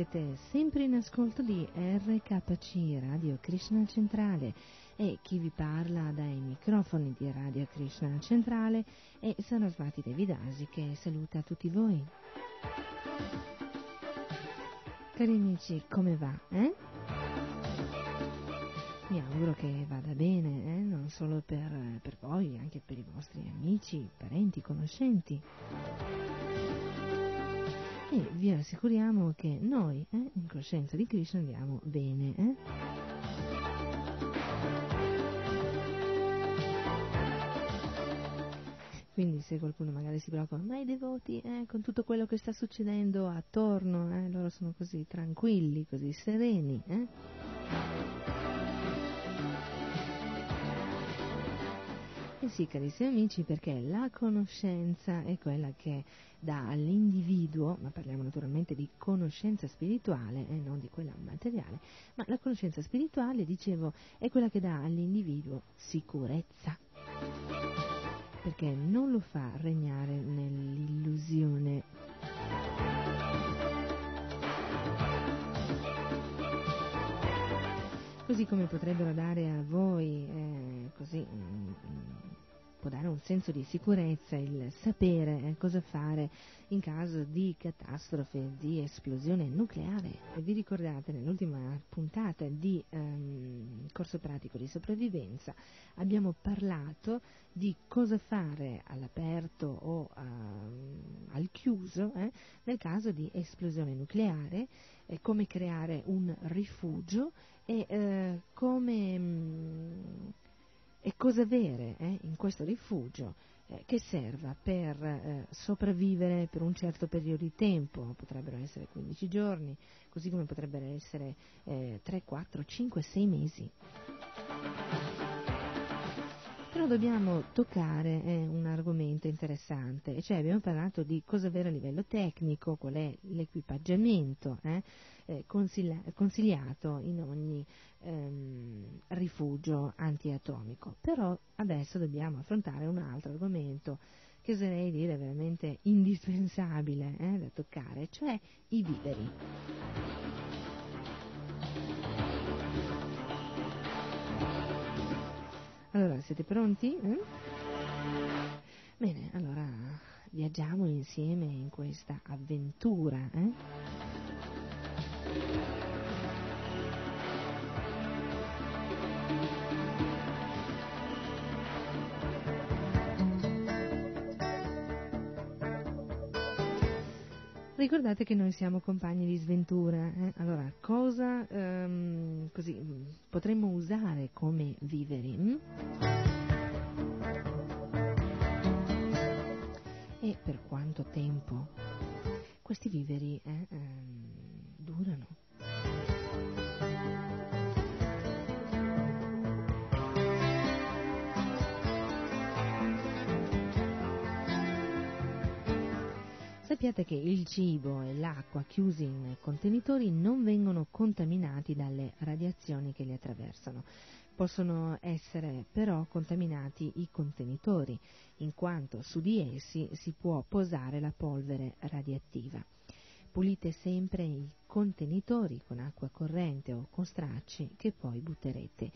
Siete sempre in ascolto di RKC Radio Krishna Centrale e chi vi parla dai microfoni di Radio Krishna Centrale è Sarasvati Devidasi che saluta tutti voi. Cari amici, come va? Eh? Mi auguro che vada bene, eh? non solo per, per voi, anche per i vostri amici, parenti, conoscenti e vi assicuriamo che noi, eh, in coscienza di Krishna, andiamo bene. Eh? Quindi se qualcuno magari si preoccupa, ma i devoti eh, con tutto quello che sta succedendo attorno, eh, loro sono così tranquilli, così sereni. Eh? Eh sì, carissimi amici, perché la conoscenza è quella che dà all'individuo, ma parliamo naturalmente di conoscenza spirituale e non di quella materiale, ma la conoscenza spirituale, dicevo, è quella che dà all'individuo sicurezza. Perché non lo fa regnare nell'illusione. Così come potrebbero dare a voi eh, così, mm, può dare un senso di sicurezza il sapere eh, cosa fare in caso di catastrofe, di esplosione nucleare. Vi ricordate nell'ultima puntata di ehm, corso pratico di sopravvivenza abbiamo parlato di cosa fare all'aperto o ehm, al chiuso eh, nel caso di esplosione nucleare, eh, come creare un rifugio e eh, come mh, e cosa avere eh, in questo rifugio eh, che serva per eh, sopravvivere per un certo periodo di tempo, potrebbero essere 15 giorni, così come potrebbero essere 3, 4, 5, 6 mesi. Però dobbiamo toccare eh, un argomento interessante, cioè abbiamo parlato di cosa avere a livello tecnico, qual è l'equipaggiamento eh, eh, consiglia- consigliato in ogni ehm, rifugio antiatomico. Però adesso dobbiamo affrontare un altro argomento che oserei dire veramente indispensabile eh, da toccare, cioè i viveri. Allora, siete pronti? Mm? Bene, allora viaggiamo insieme in questa avventura. Eh? Ricordate che noi siamo compagni di sventura, eh? allora cosa um, così, potremmo usare come viveri? Hm? E per quanto tempo questi viveri eh, um, durano? Sappiate che il cibo e l'acqua chiusi in contenitori non vengono contaminati dalle radiazioni che li attraversano. Possono essere però contaminati i contenitori, in quanto su di essi si può posare la polvere radioattiva. Pulite sempre i contenitori con acqua corrente o con stracci che poi butterete.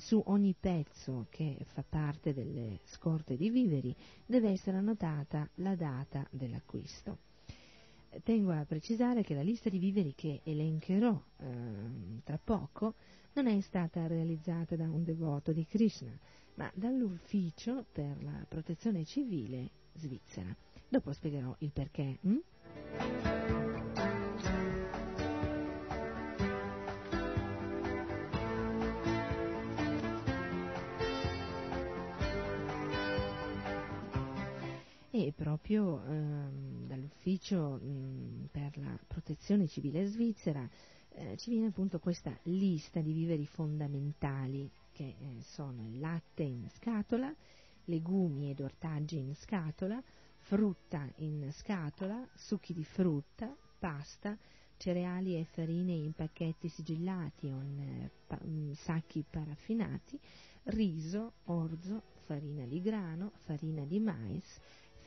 Su ogni pezzo che fa parte delle scorte di viveri deve essere annotata la data dell'acquisto. Tengo a precisare che la lista di viveri che elencherò eh, tra poco non è stata realizzata da un devoto di Krishna, ma dall'Ufficio per la Protezione Civile svizzera. Dopo spiegherò il perché. Hm? E proprio ehm, dall'Ufficio mh, per la Protezione Civile svizzera eh, ci viene appunto questa lista di viveri fondamentali che eh, sono il latte in scatola, legumi ed ortaggi in scatola, frutta in scatola, succhi di frutta, pasta, cereali e farine in pacchetti sigillati o in eh, pa- sacchi paraffinati, riso, orzo, farina di grano, farina di mais,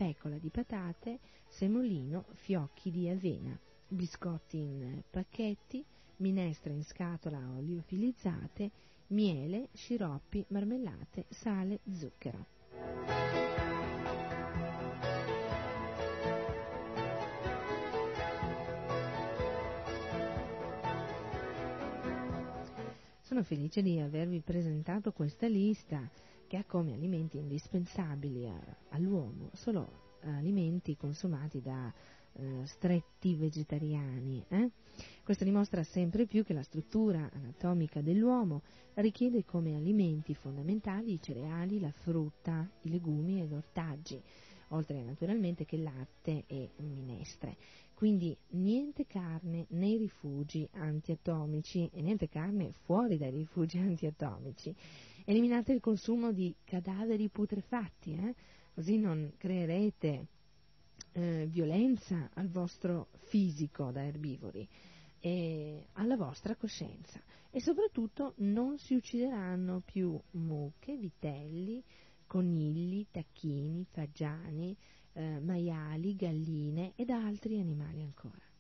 fecola di patate, semolino, fiocchi di avena, biscotti in pacchetti, minestre in scatola oliofilizzate, miele, sciroppi, marmellate, sale, zucchero. Sono felice di avervi presentato questa lista che ha come alimenti indispensabili a, all'uomo solo alimenti consumati da eh, stretti vegetariani. Eh? Questo dimostra sempre più che la struttura anatomica dell'uomo richiede come alimenti fondamentali i cereali, la frutta, i legumi e gli ortaggi, oltre naturalmente che latte e minestre. Quindi niente carne nei rifugi antiatomici e niente carne fuori dai rifugi antiatomici. Eliminate il consumo di cadaveri putrefatti, eh? così non creerete eh, violenza al vostro fisico da erbivori e alla vostra coscienza e soprattutto non si uccideranno più mucche, vitelli, conigli, tacchini, fagiani, eh, maiali, galline ed altri animali ancora.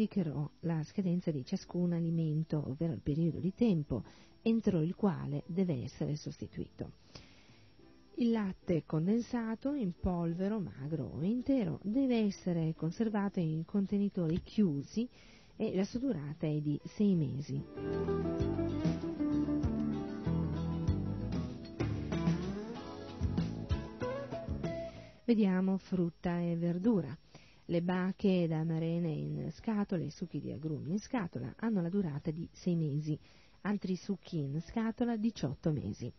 Indicherò la scadenza di ciascun alimento, ovvero il periodo di tempo entro il quale deve essere sostituito. Il latte condensato in polvero, magro o intero, deve essere conservato in contenitori chiusi e la sua durata è di 6 mesi. Vediamo frutta e verdura. Le bache ed amarene in scatola i succhi di agrumi in scatola hanno la durata di 6 mesi, altri succhi in scatola 18 mesi.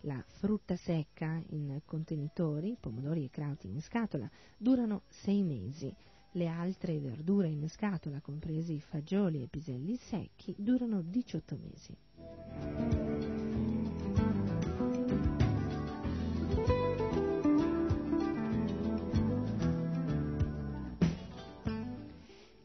La frutta secca in contenitori, pomodori e crauti in scatola, durano 6 mesi. Le altre verdure in scatola, compresi fagioli e piselli secchi, durano 18 mesi.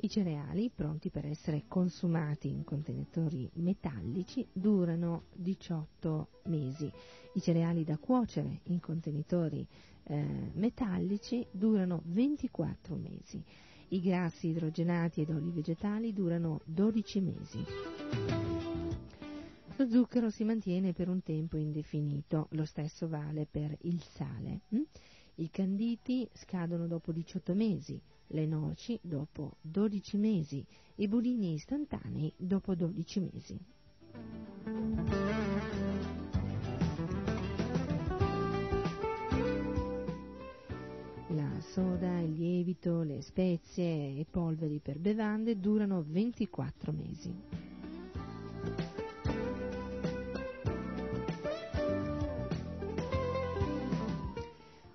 I cereali, pronti per essere consumati in contenitori metallici, durano 18 mesi. I cereali da cuocere in contenitori eh, metallici durano 24 mesi. I grassi idrogenati ed oli vegetali durano 12 mesi. Lo zucchero si mantiene per un tempo indefinito, lo stesso vale per il sale. hm? I canditi scadono dopo 18 mesi, le noci dopo 12 mesi, i budini istantanei dopo 12 mesi. La soda, il lievito, le spezie e polveri per bevande durano 24 mesi.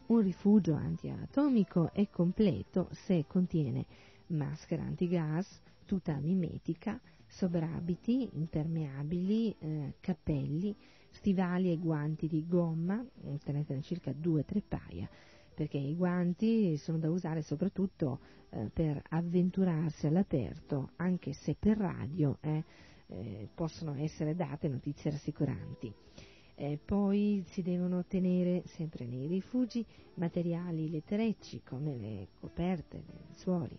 Un rifugio antiatomico è completo se contiene maschera antigas, tuta mimetica, sovrabiti impermeabili, eh, cappelli, stivali e guanti di gomma, tenetene circa 2-3 paia, perché i guanti sono da usare soprattutto eh, per avventurarsi all'aperto, anche se per radio eh, eh, possono essere date notizie rassicuranti. Eh, poi si devono tenere sempre nei rifugi materiali letterecci come le coperte, le lenzuoli,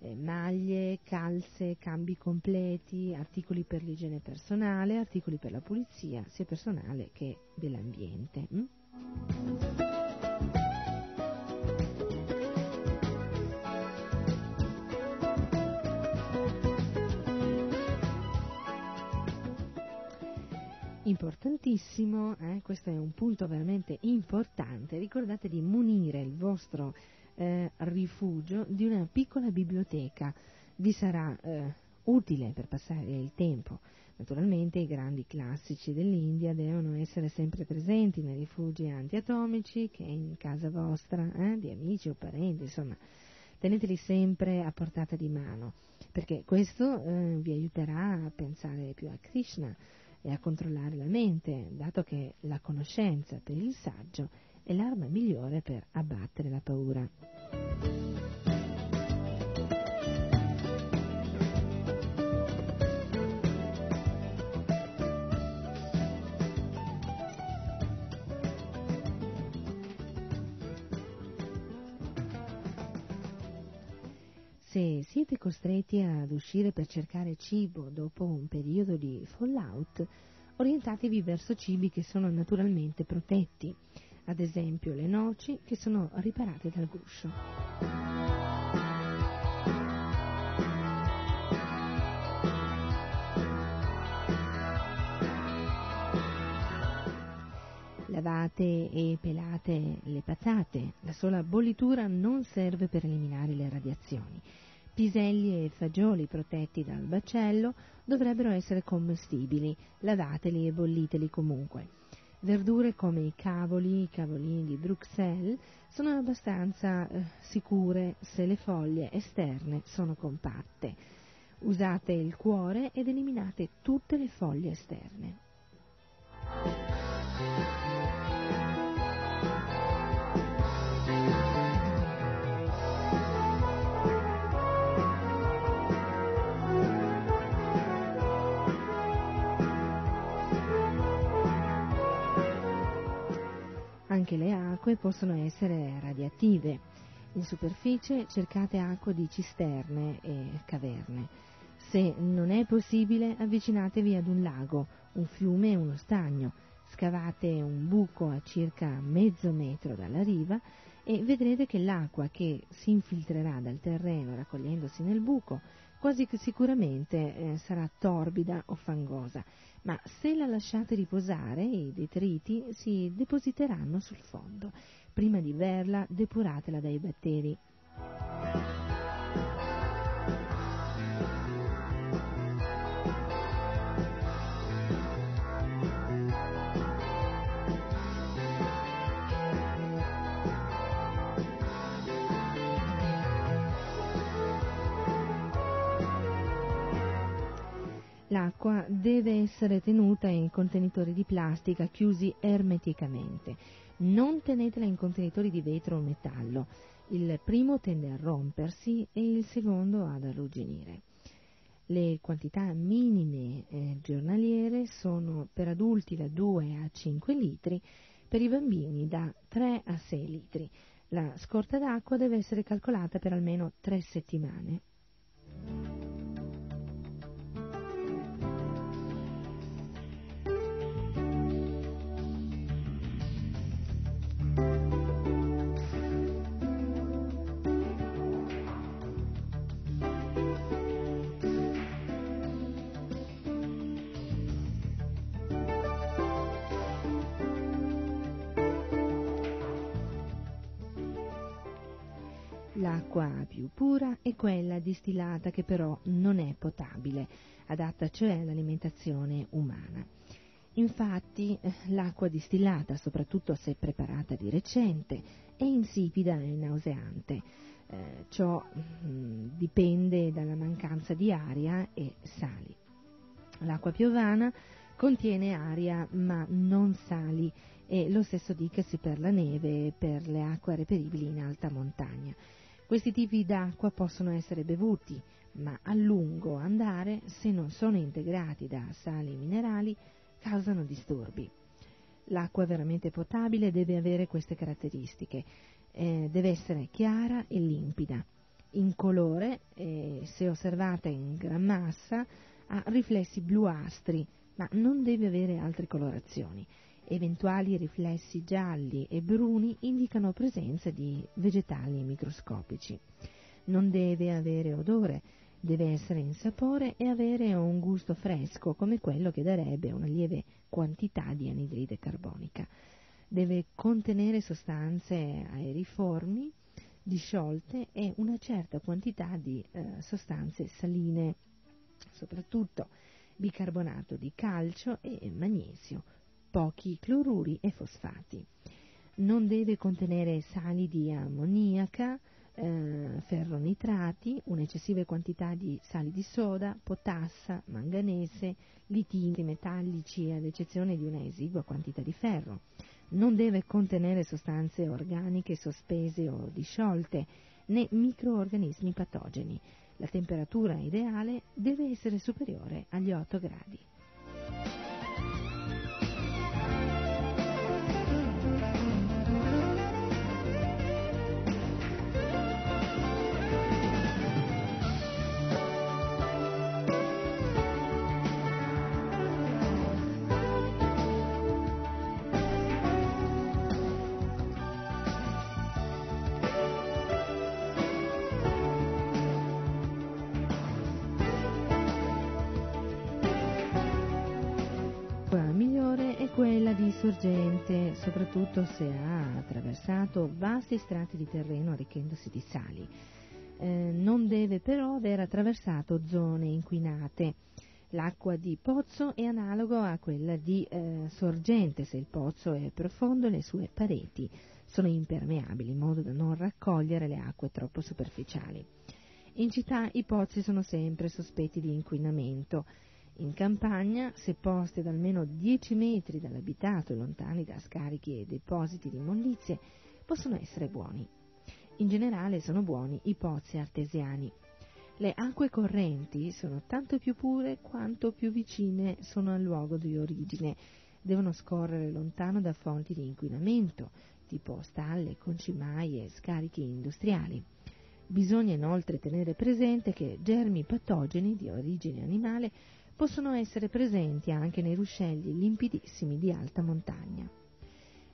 eh, maglie, calze, cambi completi, articoli per l'igiene personale, articoli per la pulizia sia personale che dell'ambiente. Hm? Importantissimo, eh? questo è un punto veramente importante, ricordate di munire il vostro eh, rifugio di una piccola biblioteca, vi sarà eh, utile per passare il tempo. Naturalmente i grandi classici dell'India devono essere sempre presenti nei rifugi antiatomici che in casa vostra, eh, di amici o parenti, insomma, teneteli sempre a portata di mano, perché questo eh, vi aiuterà a pensare più a Krishna e a controllare la mente, dato che la conoscenza per il saggio è l'arma migliore per abbattere la paura. Se siete costretti ad uscire per cercare cibo dopo un periodo di fallout, orientatevi verso cibi che sono naturalmente protetti, ad esempio le noci che sono riparate dal guscio. Lavate e pelate le patate, la sola bollitura non serve per eliminare le radiazioni. Piselli e fagioli protetti dal baccello dovrebbero essere commestibili, lavateli e bolliteli comunque. Verdure come i cavoli, i cavolini di Bruxelles, sono abbastanza eh, sicure se le foglie esterne sono compatte. Usate il cuore ed eliminate tutte le foglie esterne. Anche le acque possono essere radioattive. In superficie cercate acqua di cisterne e caverne. Se non è possibile, avvicinatevi ad un lago, un fiume e uno stagno. Scavate un buco a circa mezzo metro dalla riva e vedrete che l'acqua che si infiltrerà dal terreno raccogliendosi nel buco quasi sicuramente eh, sarà torbida o fangosa ma se la lasciate riposare i detriti si depositeranno sul fondo. Prima di berla depuratela dai batteri. L'acqua deve essere tenuta in contenitori di plastica chiusi ermeticamente. Non tenetela in contenitori di vetro o metallo. Il primo tende a rompersi e il secondo ad arrugginire. Le quantità minime eh, giornaliere sono per adulti da 2 a 5 litri, per i bambini da 3 a 6 litri. La scorta d'acqua deve essere calcolata per almeno 3 settimane. L'acqua più pura è quella distillata che però non è potabile, adatta cioè all'alimentazione umana. Infatti eh, l'acqua distillata, soprattutto se preparata di recente, è insipida e nauseante. Eh, ciò mh, mm, dipende dalla mancanza di aria e sali. L'acqua piovana contiene aria ma non sali e lo stesso dicasi per la neve e per le acque reperibili in alta montagna. Questi tipi d'acqua possono essere bevuti, ma a lungo andare, se non sono integrati da sali minerali, causano disturbi. L'acqua veramente potabile deve avere queste caratteristiche, eh, deve essere chiara e limpida, incolore e se osservata in gran massa ha riflessi bluastri, ma non deve avere altre colorazioni. Eventuali riflessi gialli e bruni indicano presenza di vegetali microscopici. Non deve avere odore, deve essere in sapore e avere un gusto fresco come quello che darebbe una lieve quantità di anidride carbonica. Deve contenere sostanze aeriformi, disciolte e una certa quantità di eh, sostanze saline, soprattutto bicarbonato di calcio e magnesio, pochi cloruri e fosfati. Non deve contenere sali di ammoniaca, eh, ferronitrati, un'eccessiva quantità di sali di soda, potassa, manganese, litini metallici ad eccezione di una esigua quantità di ferro. Non deve contenere sostanze organiche sospese o disciolte, né microorganismi patogeni. La temperatura ideale deve essere superiore agli 8 gradi. Sorgente, soprattutto se ha attraversato vasti strati di terreno arricchendosi di sali. Eh, non deve però aver attraversato zone inquinate. L'acqua di pozzo è analogo a quella di eh, sorgente se il pozzo è profondo le sue pareti sono impermeabili in modo da non raccogliere le acque troppo superficiali. In città i pozzi sono sempre sospetti di inquinamento in campagna, se posti ad almeno 10 metri dall'abitato e lontani da scarichi e depositi di immondizie, possono essere buoni. In generale sono buoni i pozzi artesiani. Le acque correnti sono tanto più pure quanto più vicine sono al luogo di origine. Devono scorrere lontano da fonti di inquinamento, tipo stalle, concimai e scarichi industriali. Bisogna inoltre tenere presente che germi patogeni di origine animale possono essere presenti anche nei ruscelli limpidissimi di alta montagna.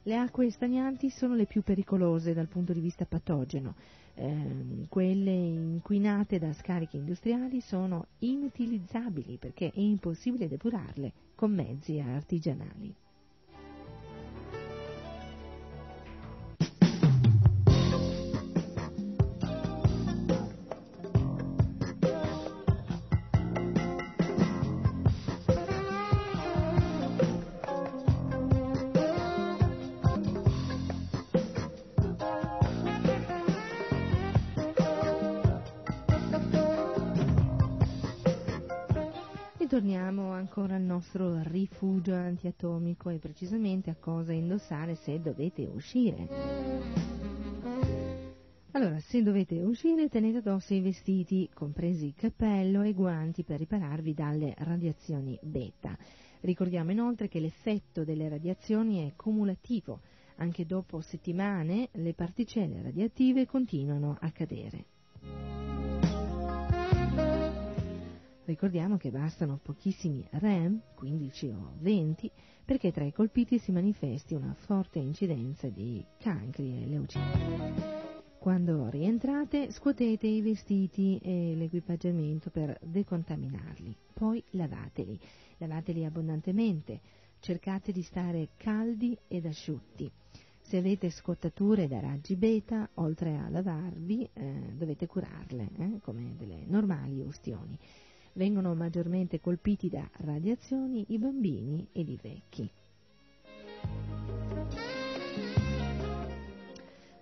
Le acque stagnanti sono le più pericolose dal punto di vista patogeno. Eh, quelle inquinate da scarichi industriali sono inutilizzabili perché è impossibile depurarle con mezzi artigianali. Ancora al nostro rifugio antiatomico e precisamente a cosa indossare se dovete uscire. Allora, se dovete uscire tenete addosso i vestiti, compresi cappello e guanti per ripararvi dalle radiazioni beta. Ricordiamo inoltre che l'effetto delle radiazioni è cumulativo, anche dopo settimane le particelle radiative continuano a cadere. Ricordiamo che bastano pochissimi REM, 15 o 20, perché tra i colpiti si manifesti una forte incidenza di cancri e leucemie. Quando rientrate scuotete i vestiti e l'equipaggiamento per decontaminarli, poi lavateli, lavateli abbondantemente, cercate di stare caldi ed asciutti. Se avete scottature da raggi beta, oltre a lavarvi, eh, dovete curarle, eh, come delle normali ustioni. Vengono maggiormente colpiti da radiazioni i bambini ed i vecchi.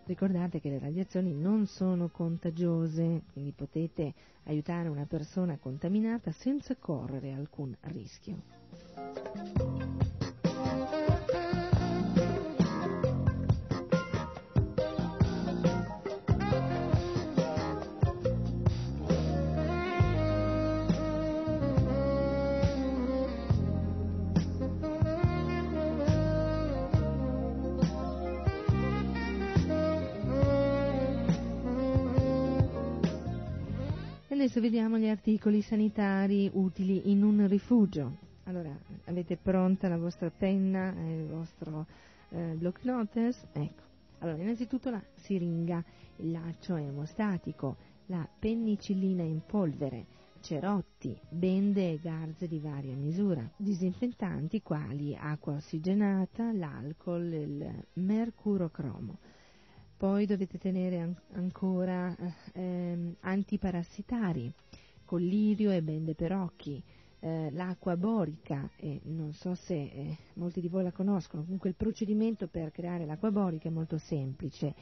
Ricordate che le radiazioni non sono contagiose, quindi potete aiutare una persona contaminata senza correre alcun rischio. Adesso vediamo gli articoli sanitari utili in un rifugio. Allora, avete pronta la vostra penna e il vostro eh, block notes? Ecco. Allora, innanzitutto la siringa, il laccio emostatico, la penicillina in polvere, cerotti, bende e garze di varia misura, disinfettanti quali acqua ossigenata, l'alcol, il mercurocromo. Poi dovete tenere an- ancora ehm, antiparassitari, collirio e bende per occhi, eh, l'acqua borica, e non so se eh, molti di voi la conoscono, comunque il procedimento per creare l'acqua borica è molto semplice.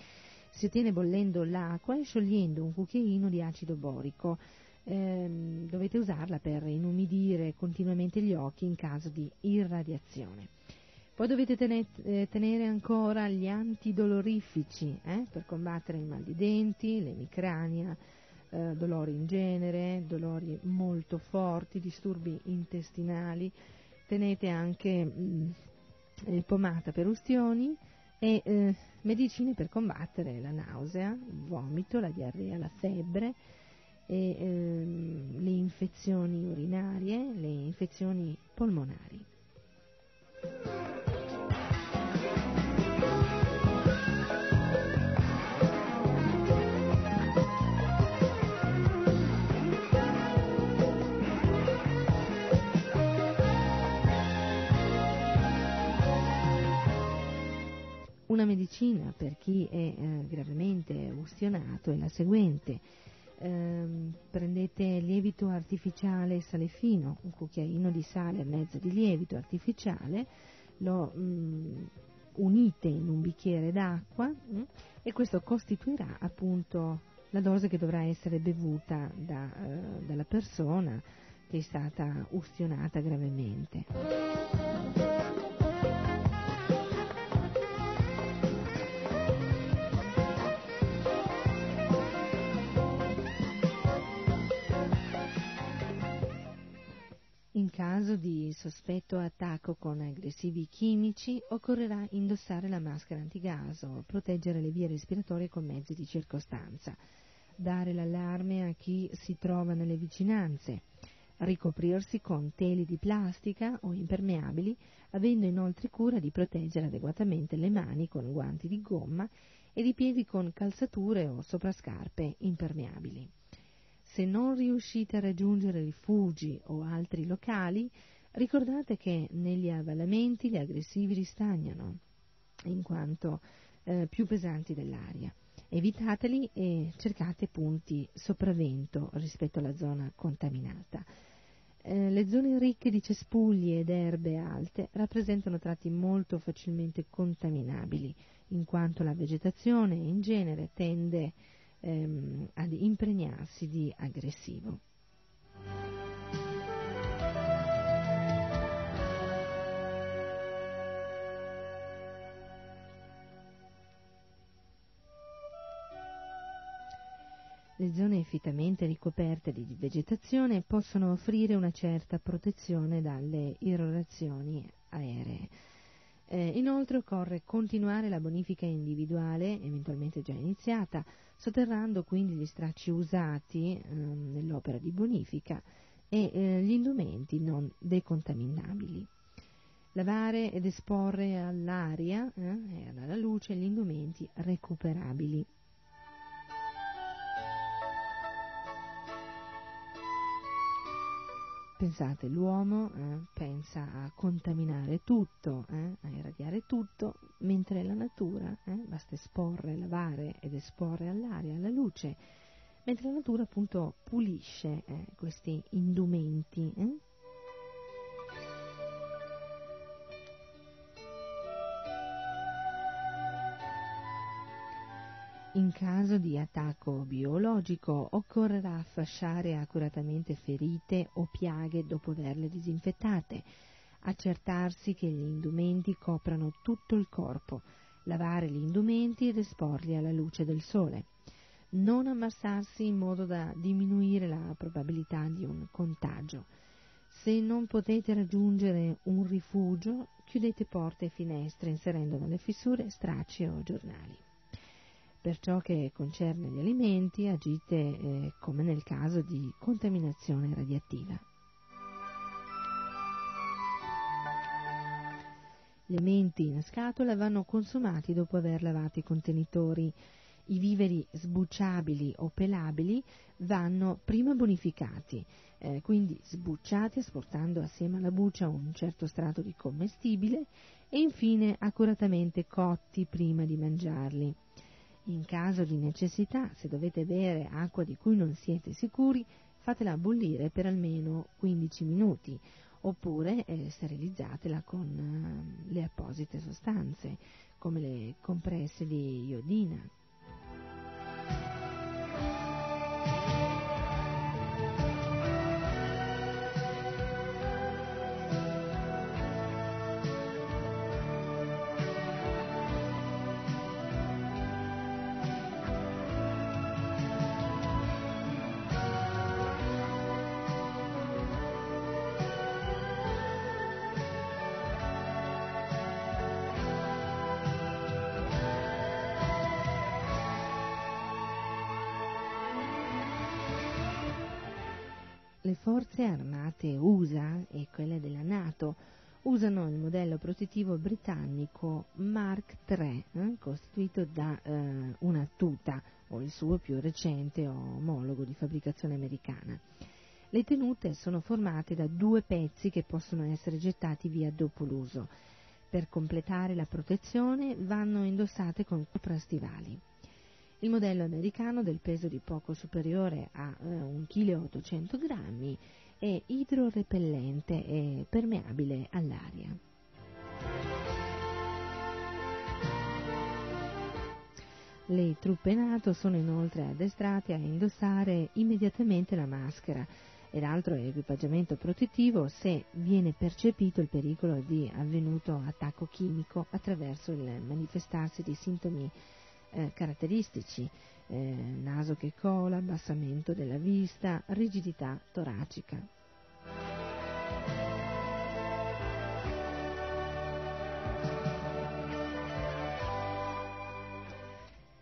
Si ottiene bollendo l'acqua e sciogliendo un cucchiaino di acido borico. Ehm, dovete usarla per inumidire continuamente gli occhi in caso di irradiazione. Poi dovete eh, tenere ancora gli antidolorifici eh, per combattere il mal di denti, l'emicrania, eh, dolori in genere, dolori molto forti, disturbi intestinali. Tenete anche mh, mm, pomata per ustioni e eh, medicine per combattere la nausea, il vomito, la diarrea, la febbre e ehm, le infezioni urinarie, le infezioni polmonari. Una medicina per chi è eh, gravemente ustionato è la seguente. Ehm, prendete lievito artificiale sale fino, un cucchiaino di sale e mezzo di lievito artificiale, lo mm, unite in un bicchiere d'acqua mm, e questo costituirà appunto la dose che dovrà essere bevuta da, eh, dalla persona che è stata ustionata gravemente. Caso di sospetto attacco con aggressivi chimici occorrerà indossare la maschera antigaso, proteggere le vie respiratorie con mezzi di circostanza, dare l'allarme a chi si trova nelle vicinanze, ricoprirsi con teli di plastica o impermeabili, avendo inoltre cura di proteggere adeguatamente le mani con guanti di gomma ed i piedi con calzature o soprascarpe impermeabili. Se non riuscite a raggiungere rifugi o altri locali, ricordate che negli avvallamenti gli aggressivi ristagnano, in quanto eh, più pesanti dell'aria. Evitateli e cercate punti sopravvento rispetto alla zona contaminata. Eh, le zone ricche di cespugli ed erbe alte rappresentano tratti molto facilmente contaminabili, in quanto la vegetazione in genere tende ehm, ad impregnarsi di aggressivo. Le zone effettivamente ricoperte di vegetazione possono offrire una certa protezione dalle irrorazioni aeree. Eh, inoltre occorre continuare la bonifica individuale, eventualmente già iniziata, sotterrando quindi gli stracci usati eh, nell'opera di bonifica e eh, gli indumenti non decontaminabili. Lavare ed esporre all'aria eh, e alla luce gli indumenti recuperabili. Pensate, l'uomo eh, pensa a contaminare tutto, eh, a irradiare tutto, mentre la natura eh, basta esporre, lavare ed esporre all'aria, alla luce, mentre la natura appunto pulisce eh, questi indumenti. In caso di attacco biologico occorrerà fasciare accuratamente ferite o piaghe dopo averle disinfettate, accertarsi che gli indumenti coprano tutto il corpo, lavare gli indumenti ed esporli alla luce del sole. Non ammassarsi in modo da diminuire la probabilità di un contagio. Se non potete raggiungere un rifugio, chiudete porte e finestre inserendo nelle fessure stracci o giornali. Per ciò che concerne gli alimenti, agite eh, come nel caso di contaminazione radiattiva. Gli alimenti in scatola vanno consumati dopo aver lavato i contenitori. I viveri sbucciabili o pelabili vanno prima bonificati, eh, quindi sbucciati asportando assieme alla buccia un certo strato di commestibile e infine accuratamente cotti prima di mangiarli. In caso di necessità, se dovete bere acqua di cui non siete sicuri, fatela bollire per almeno 15 minuti oppure eh, sterilizzatela con eh, le apposite sostanze come le compresse di iodina. Protettivo britannico Mark III, eh, costituito da eh, una tuta o il suo più recente omologo di fabbricazione americana. Le tenute sono formate da due pezzi che possono essere gettati via dopo l'uso. Per completare la protezione vanno indossate con stivali. Il modello americano del peso di poco superiore a eh, 1,8 kg è idrorepellente e permeabile all'aria. Le truppe NATO sono inoltre addestrate a indossare immediatamente la maschera ed altro equipaggiamento protettivo se viene percepito il pericolo di avvenuto attacco chimico attraverso il manifestarsi di sintomi eh, caratteristici, eh, naso che cola, abbassamento della vista, rigidità toracica.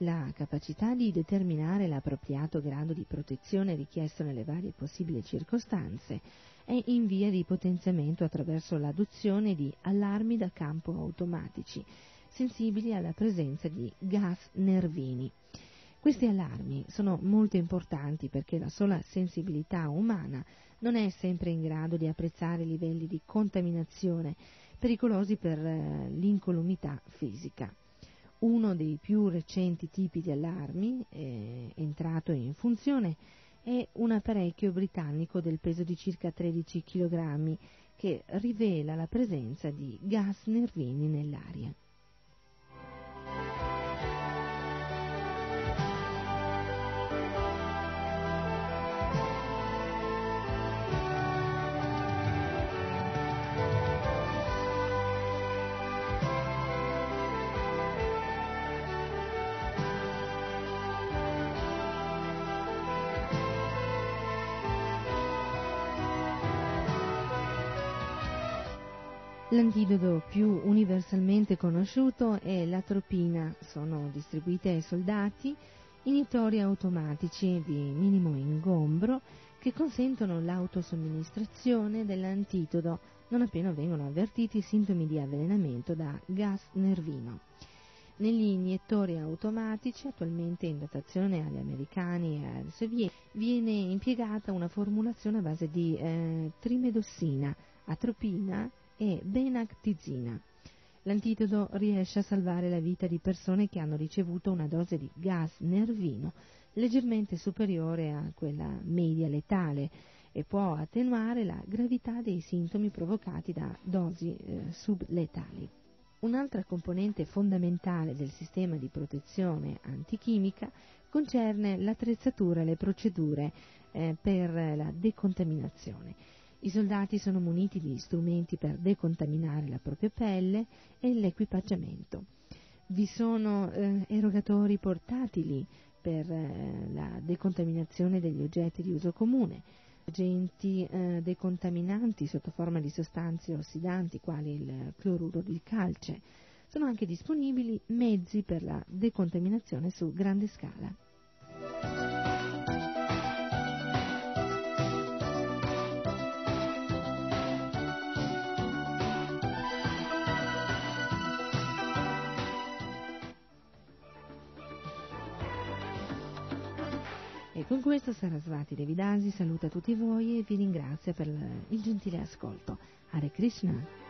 La capacità di determinare l'appropriato grado di protezione richiesto nelle varie possibili circostanze è in via di potenziamento attraverso l'adozione di allarmi da campo automatici sensibili alla presenza di gas nervini. Questi allarmi sono molto importanti perché la sola sensibilità umana non è sempre in grado di apprezzare livelli di contaminazione pericolosi per eh, l'incolumità fisica. Uno dei più recenti tipi di allarmi, eh, entrato in funzione, è un apparecchio britannico del peso di circa 13 kg che rivela la presenza di gas nervini nell'aria. L'antidoto più universalmente conosciuto è l'atropina, sono distribuite ai soldati initori automatici di minimo ingombro che consentono l'autosomministrazione dell'antidoto non appena vengono avvertiti sintomi di avvelenamento da gas nervino. Negli iniettori automatici, attualmente in dotazione agli americani e ai sovietici, viene impiegata una formulazione a base di eh, trimedossina, atropina e benactizina. L'antidoto riesce a salvare la vita di persone che hanno ricevuto una dose di gas nervino leggermente superiore a quella media letale e può attenuare la gravità dei sintomi provocati da dosi eh, subletali. Un'altra componente fondamentale del sistema di protezione antichimica concerne l'attrezzatura e le procedure eh, per la decontaminazione. I soldati sono muniti di strumenti per decontaminare la propria pelle e l'equipaggiamento. Vi sono eh, erogatori portatili per eh, la decontaminazione degli oggetti di uso comune, agenti eh, decontaminanti sotto forma di sostanze ossidanti quali il cloruro di calce. Sono anche disponibili mezzi per la decontaminazione su grande scala. E con questo Sarasvati Devidasi saluta tutti voi e vi ringrazia per il gentile ascolto. Hare Krishna.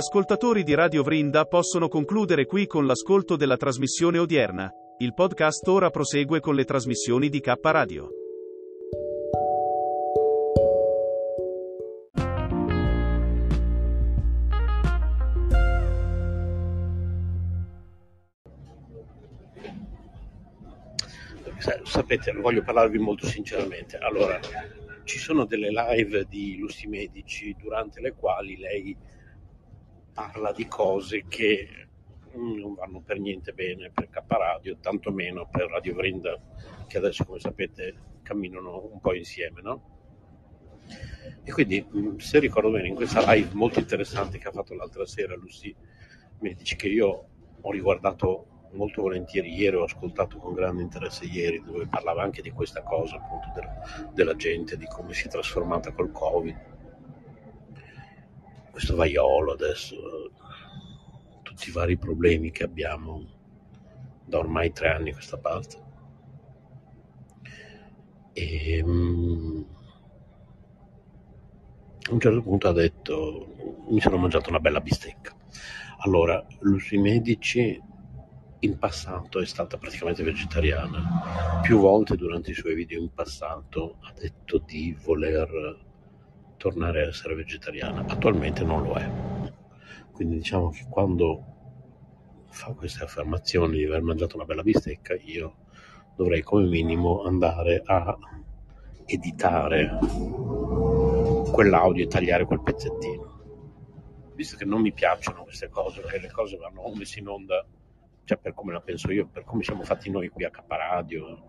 Ascoltatori di Radio Vrinda possono concludere qui con l'ascolto della trasmissione odierna. Il podcast ora prosegue con le trasmissioni di K Radio. Sa- Sapete, voglio parlarvi molto sinceramente. Allora, ci sono delle live di Lusti Medici durante le quali lei parla di cose che mm, non vanno per niente bene per K Radio, tantomeno per Radio Vrinda, che adesso, come sapete, camminano un po' insieme, no? E quindi, mm, se ricordo bene, in questa live molto interessante che ha fatto l'altra sera Lucy Medici, che io ho riguardato molto volentieri ieri, ho ascoltato con grande interesse ieri, dove parlava anche di questa cosa, appunto, della, della gente, di come si è trasformata col Covid. Questo vaiolo adesso, tutti i vari problemi che abbiamo da ormai tre anni a questa parte. E, mm, a un certo punto ha detto mi sono mangiato una bella bistecca allora Lucy Medici in passato è stata praticamente vegetariana più volte durante i suoi video in passato ha detto di voler tornare a essere vegetariana attualmente non lo è quindi diciamo che quando fa queste affermazioni di aver mangiato una bella bistecca io dovrei come minimo andare a editare quell'audio e tagliare quel pezzettino. Visto che non mi piacciono queste cose, che le cose vanno messe in onda, cioè per come la penso io, per come siamo fatti noi qui a K Radio,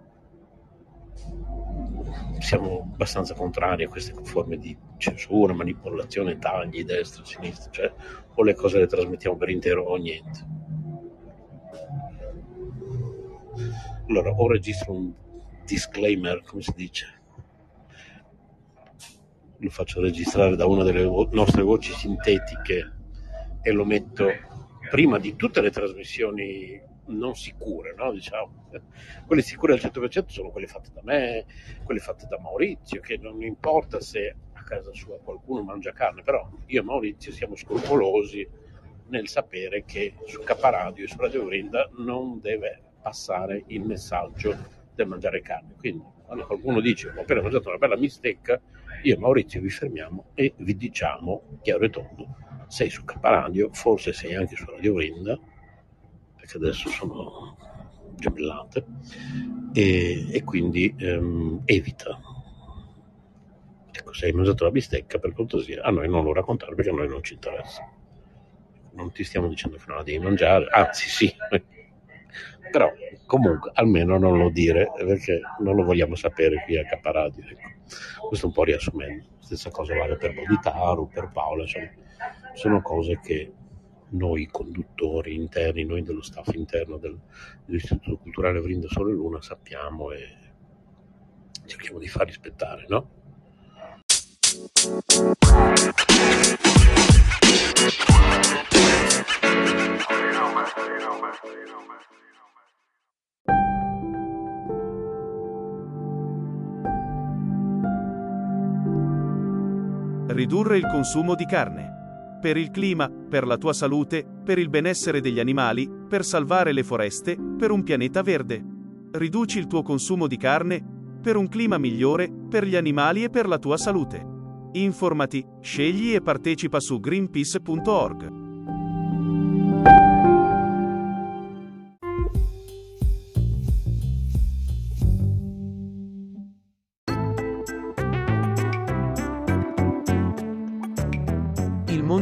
siamo abbastanza contrari a queste forme di censura, manipolazione, tagli, destra, sinistra, cioè o le cose le trasmettiamo per intero o niente. Allora, o registro un disclaimer, come si dice, lo faccio registrare da una delle vo- nostre voci sintetiche e lo metto prima di tutte le trasmissioni non sicure, no? diciamo. Quelle sicure al 100% sono quelle fatte da me, quelle fatte da Maurizio, che non importa se a casa sua qualcuno mangia carne, però io e Maurizio siamo scrupolosi nel sapere che su Caparadio e su Radio Grinda non deve passare il messaggio del mangiare carne. Quindi quando qualcuno dice ho appena mangiato una bella mistecca, io e Maurizio vi fermiamo e vi diciamo chiaro e tondo, sei su Caparadio, forse sei anche su Radio Grinda, perché adesso sono gemellate, e, e quindi ehm, evita. Ecco, se hai mangiato la bistecca, per cortesia, a noi non lo raccontare perché a noi non ci interessa. Non ti stiamo dicendo che non la devi mangiare, anzi sì, però comunque almeno non lo dire perché non lo vogliamo sapere qui a Caparadio. Ecco. Questo un po' riassumendo. Stessa cosa vale per Boditaru, per Paola, insomma, sono cose che noi conduttori interni, noi dello staff interno del, dell'Istituto Culturale Vrinda Sole Luna sappiamo e cerchiamo di far rispettare, no? Ridurre il consumo di carne. Per il clima, per la tua salute, per il benessere degli animali, per salvare le foreste, per un pianeta verde. Riduci il tuo consumo di carne per un clima migliore, per gli animali e per la tua salute. Informati, scegli e partecipa su greenpeace.org.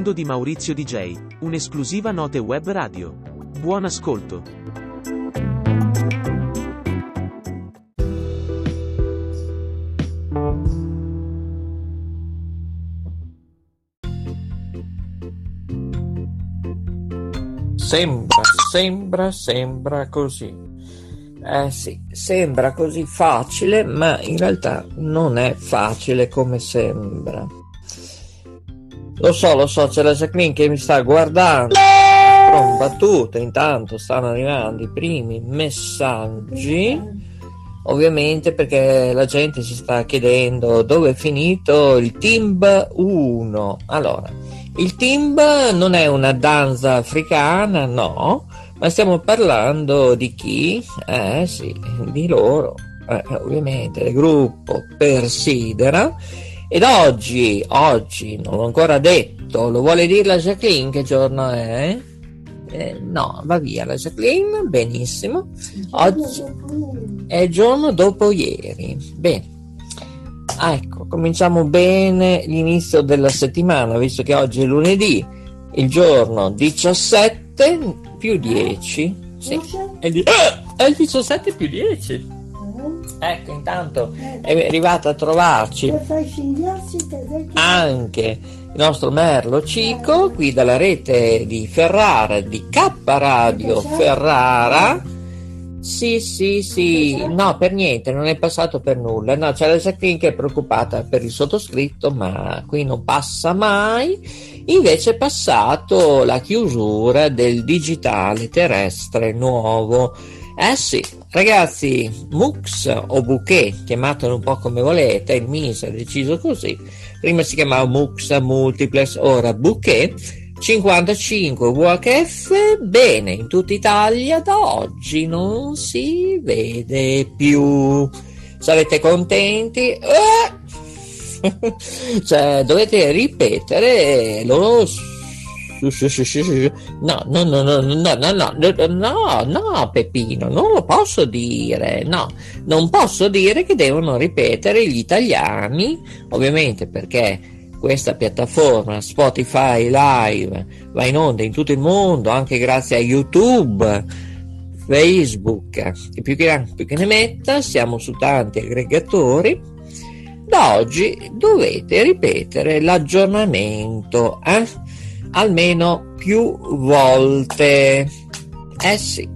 mondo di Maurizio DJ, un'esclusiva note web radio. Buon ascolto. Sembra, sembra, sembra così. Eh sì, sembra così facile, ma in realtà non è facile come sembra. Lo so, lo so, c'è la Jacqueline che mi sta guardando. Con battute, intanto stanno arrivando i primi messaggi. Ovviamente perché la gente si sta chiedendo dove è finito il Timb 1. Allora, il Timb non è una danza africana, no, ma stiamo parlando di chi? Eh sì, di loro, eh, ovviamente, del gruppo Persidera. Ed oggi, oggi, non l'ho ancora detto, lo vuole dire la Jacqueline che giorno è? Eh, no, va via la Jacqueline, benissimo. Oggi è giorno dopo ieri. Bene. Ah, ecco, cominciamo bene l'inizio della settimana, visto che oggi è lunedì, il giorno 17 più 10. Sì, è il, è il 17 più 10. Ecco, intanto è arrivata a trovarci anche il nostro Merlo Cico qui dalla rete di Ferrara, di K Radio Ferrara. Sì, sì, sì, no, per niente, non è passato per nulla. No, c'è la Jacqueline che è preoccupata per il sottoscritto, ma qui non passa mai. Invece è passato la chiusura del digitale terrestre nuovo. Eh sì, ragazzi, Mux o Bouquet, chiamatelo un po' come volete, il MIS ha deciso così. Prima si chiamava Mux Multiplex, ora Bouquet. 55 VHF, bene, in tutta Italia da oggi non si vede più. Sarete contenti? Eh! cioè, dovete ripetere lo No, no, no, no, no, no, no, no, no, Peppino, non lo posso dire, no, non posso dire che devono ripetere gli italiani, ovviamente perché questa piattaforma Spotify Live va in onda in tutto il mondo, anche grazie a YouTube, Facebook, e più che, più che ne metta, siamo su tanti aggregatori. Da oggi dovete ripetere l'aggiornamento, eh? Almeno più volte. Eh sì,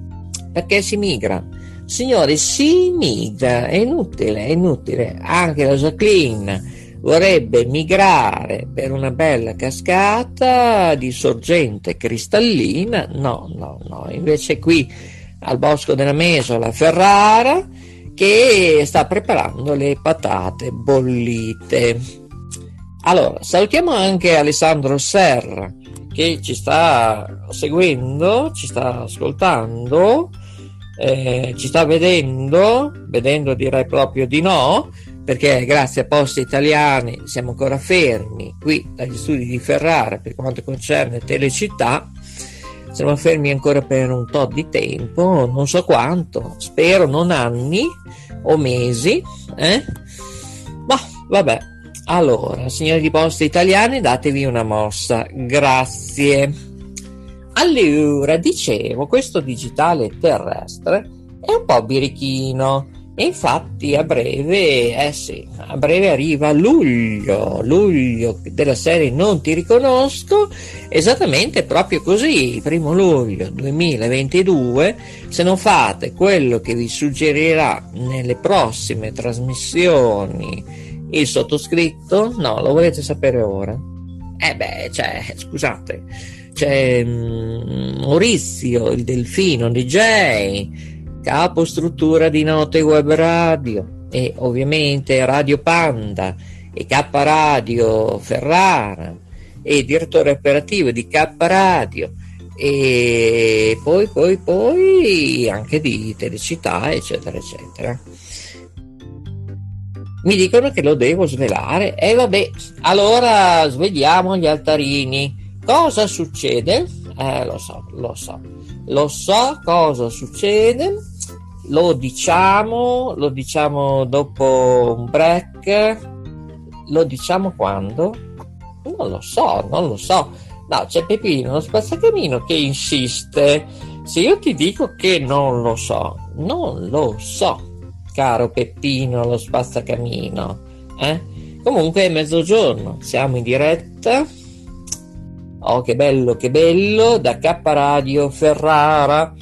perché si migra. Signori, si migra, è inutile, è inutile. Anche la Jacqueline vorrebbe migrare per una bella cascata di sorgente cristallina. No, no, no, invece qui al Bosco della Mesola Ferrara che sta preparando le patate bollite. Allora, salutiamo anche Alessandro Serra che ci sta seguendo, ci sta ascoltando, eh, ci sta vedendo, vedendo direi proprio di no, perché grazie a Poste Italiane siamo ancora fermi qui dagli studi di Ferrara per quanto concerne Telecittà siamo fermi ancora per un tot di tempo, non so quanto, spero non anni o mesi, eh? Ma vabbè, allora, signori di poste italiane, datevi una mossa, grazie. Allora, dicevo, questo digitale terrestre è un po' birichino. Infatti a breve, eh sì, a breve arriva luglio, luglio della serie Non ti riconosco, esattamente proprio così, primo luglio 2022, se non fate quello che vi suggerirà nelle prossime trasmissioni il sottoscritto, no, lo volete sapere ora? Eh beh, cioè, scusate, c'è mm, Maurizio, il delfino DJ, capo struttura di Note Web Radio e ovviamente Radio Panda e K Radio Ferrara e direttore operativo di K Radio e poi poi poi anche di Telecità eccetera eccetera mi dicono che lo devo svelare e vabbè allora svegliamo gli altarini cosa succede? eh lo so lo so lo so cosa succede lo diciamo, lo diciamo dopo un break, lo diciamo quando? Non lo so, non lo so. No, c'è Pepino, lo spazzacamino che insiste. Se io ti dico che non lo so, non lo so, caro Peppino, lo spazzacamino. Eh? Comunque è mezzogiorno, siamo in diretta. Oh, che bello, che bello, da K Radio Ferrara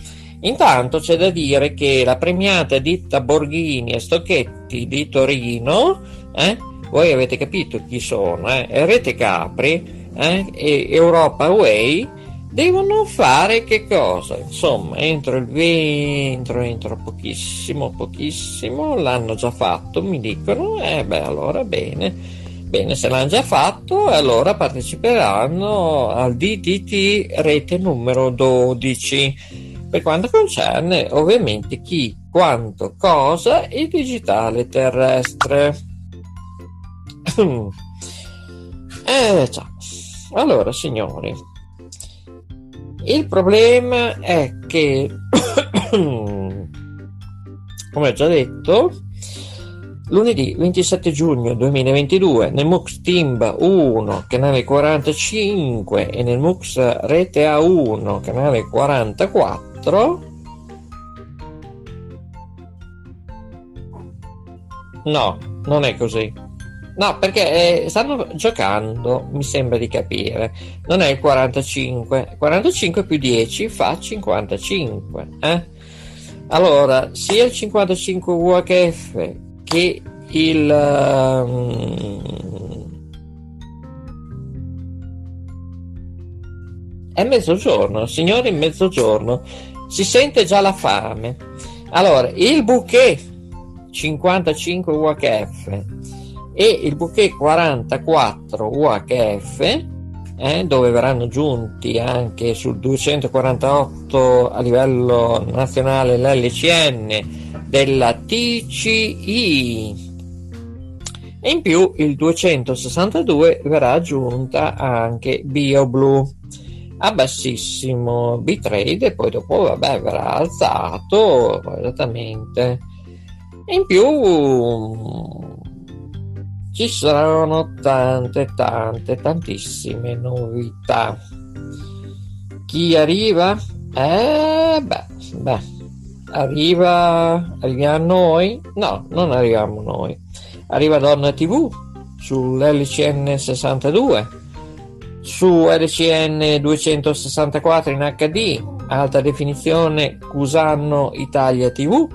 Intanto c'è da dire che la premiata ditta Borghini e Stocchetti di Torino, eh, voi avete capito chi sono, eh, Rete Capri eh, Europa Way, devono fare che cosa? Insomma, entro il entro, entro pochissimo, pochissimo, l'hanno già fatto, mi dicono, e eh, beh allora bene. Bene, se l'hanno già fatto, allora parteciperanno al DTT rete numero 12 per quanto concerne ovviamente chi, quanto, cosa e digitale terrestre. eh già. Allora, signori, il problema è che, come ho già detto, Lunedì 27 giugno 2022 nel MUX Timba 1 canale 45 e nel MUX Rete A1 canale 44 4 No, non è così. No, perché eh, stanno giocando, mi sembra di capire. Non è il 45. 45 più 10 fa 55. Eh? Allora, sia il 55 UHF che il... Um, è mezzogiorno, signori, mezzogiorno si sente già la fame. Allora, il bouquet 55 UHF e il bouquet 44 UHF, eh, dove verranno giunti anche sul 248 a livello nazionale l'LCN della TCI. E in più il 262 verrà aggiunta anche BioBlue a bassissimo bitrate e poi dopo vabbè verrà alzato esattamente in più ci saranno tante tante tantissime novità chi arriva? eh beh beh arriva arriva noi? no non arriviamo noi arriva Donna TV sull'LCN 62 su RCN 264 in HD, alta definizione Cusanno Italia TV.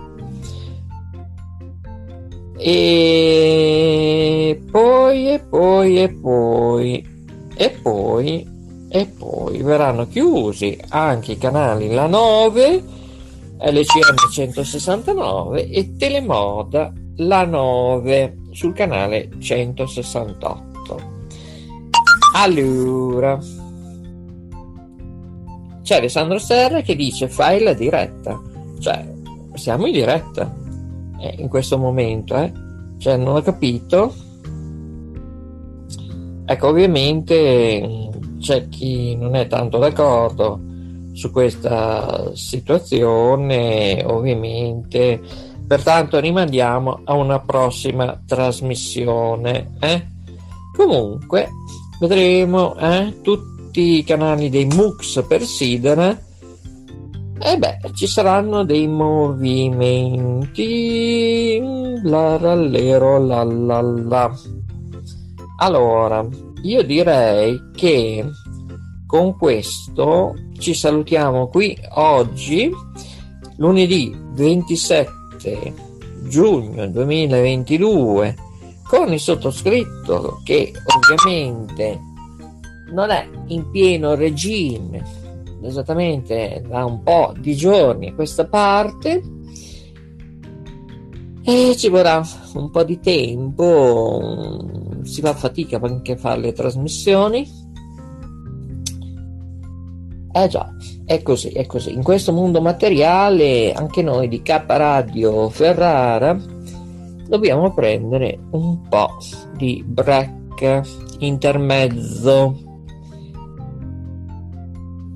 E poi, e poi, e poi, e poi, e poi verranno chiusi anche i canali La 9, LCM 169 e Telemoda la 9 sul canale 168. Allora, c'è Alessandro Serra che dice fai la diretta, cioè siamo in diretta eh, in questo momento, eh? cioè non ho capito. Ecco, ovviamente c'è chi non è tanto d'accordo su questa situazione, ovviamente, pertanto rimandiamo a una prossima trasmissione. Eh? Comunque, vedremo eh, tutti i canali dei MUX per Sidera e beh, ci saranno dei movimenti. La rallero la la la. Allora, io direi che con questo ci salutiamo qui oggi, lunedì 27 giugno 2022, con il sottoscritto che ovviamente non è in pieno regime esattamente da un po' di giorni a questa parte e ci vorrà un po' di tempo, si fa fatica anche a fare le trasmissioni. Eh già, è così, è così. In questo mondo materiale, anche noi di K Radio Ferrara dobbiamo prendere un po' di break intermezzo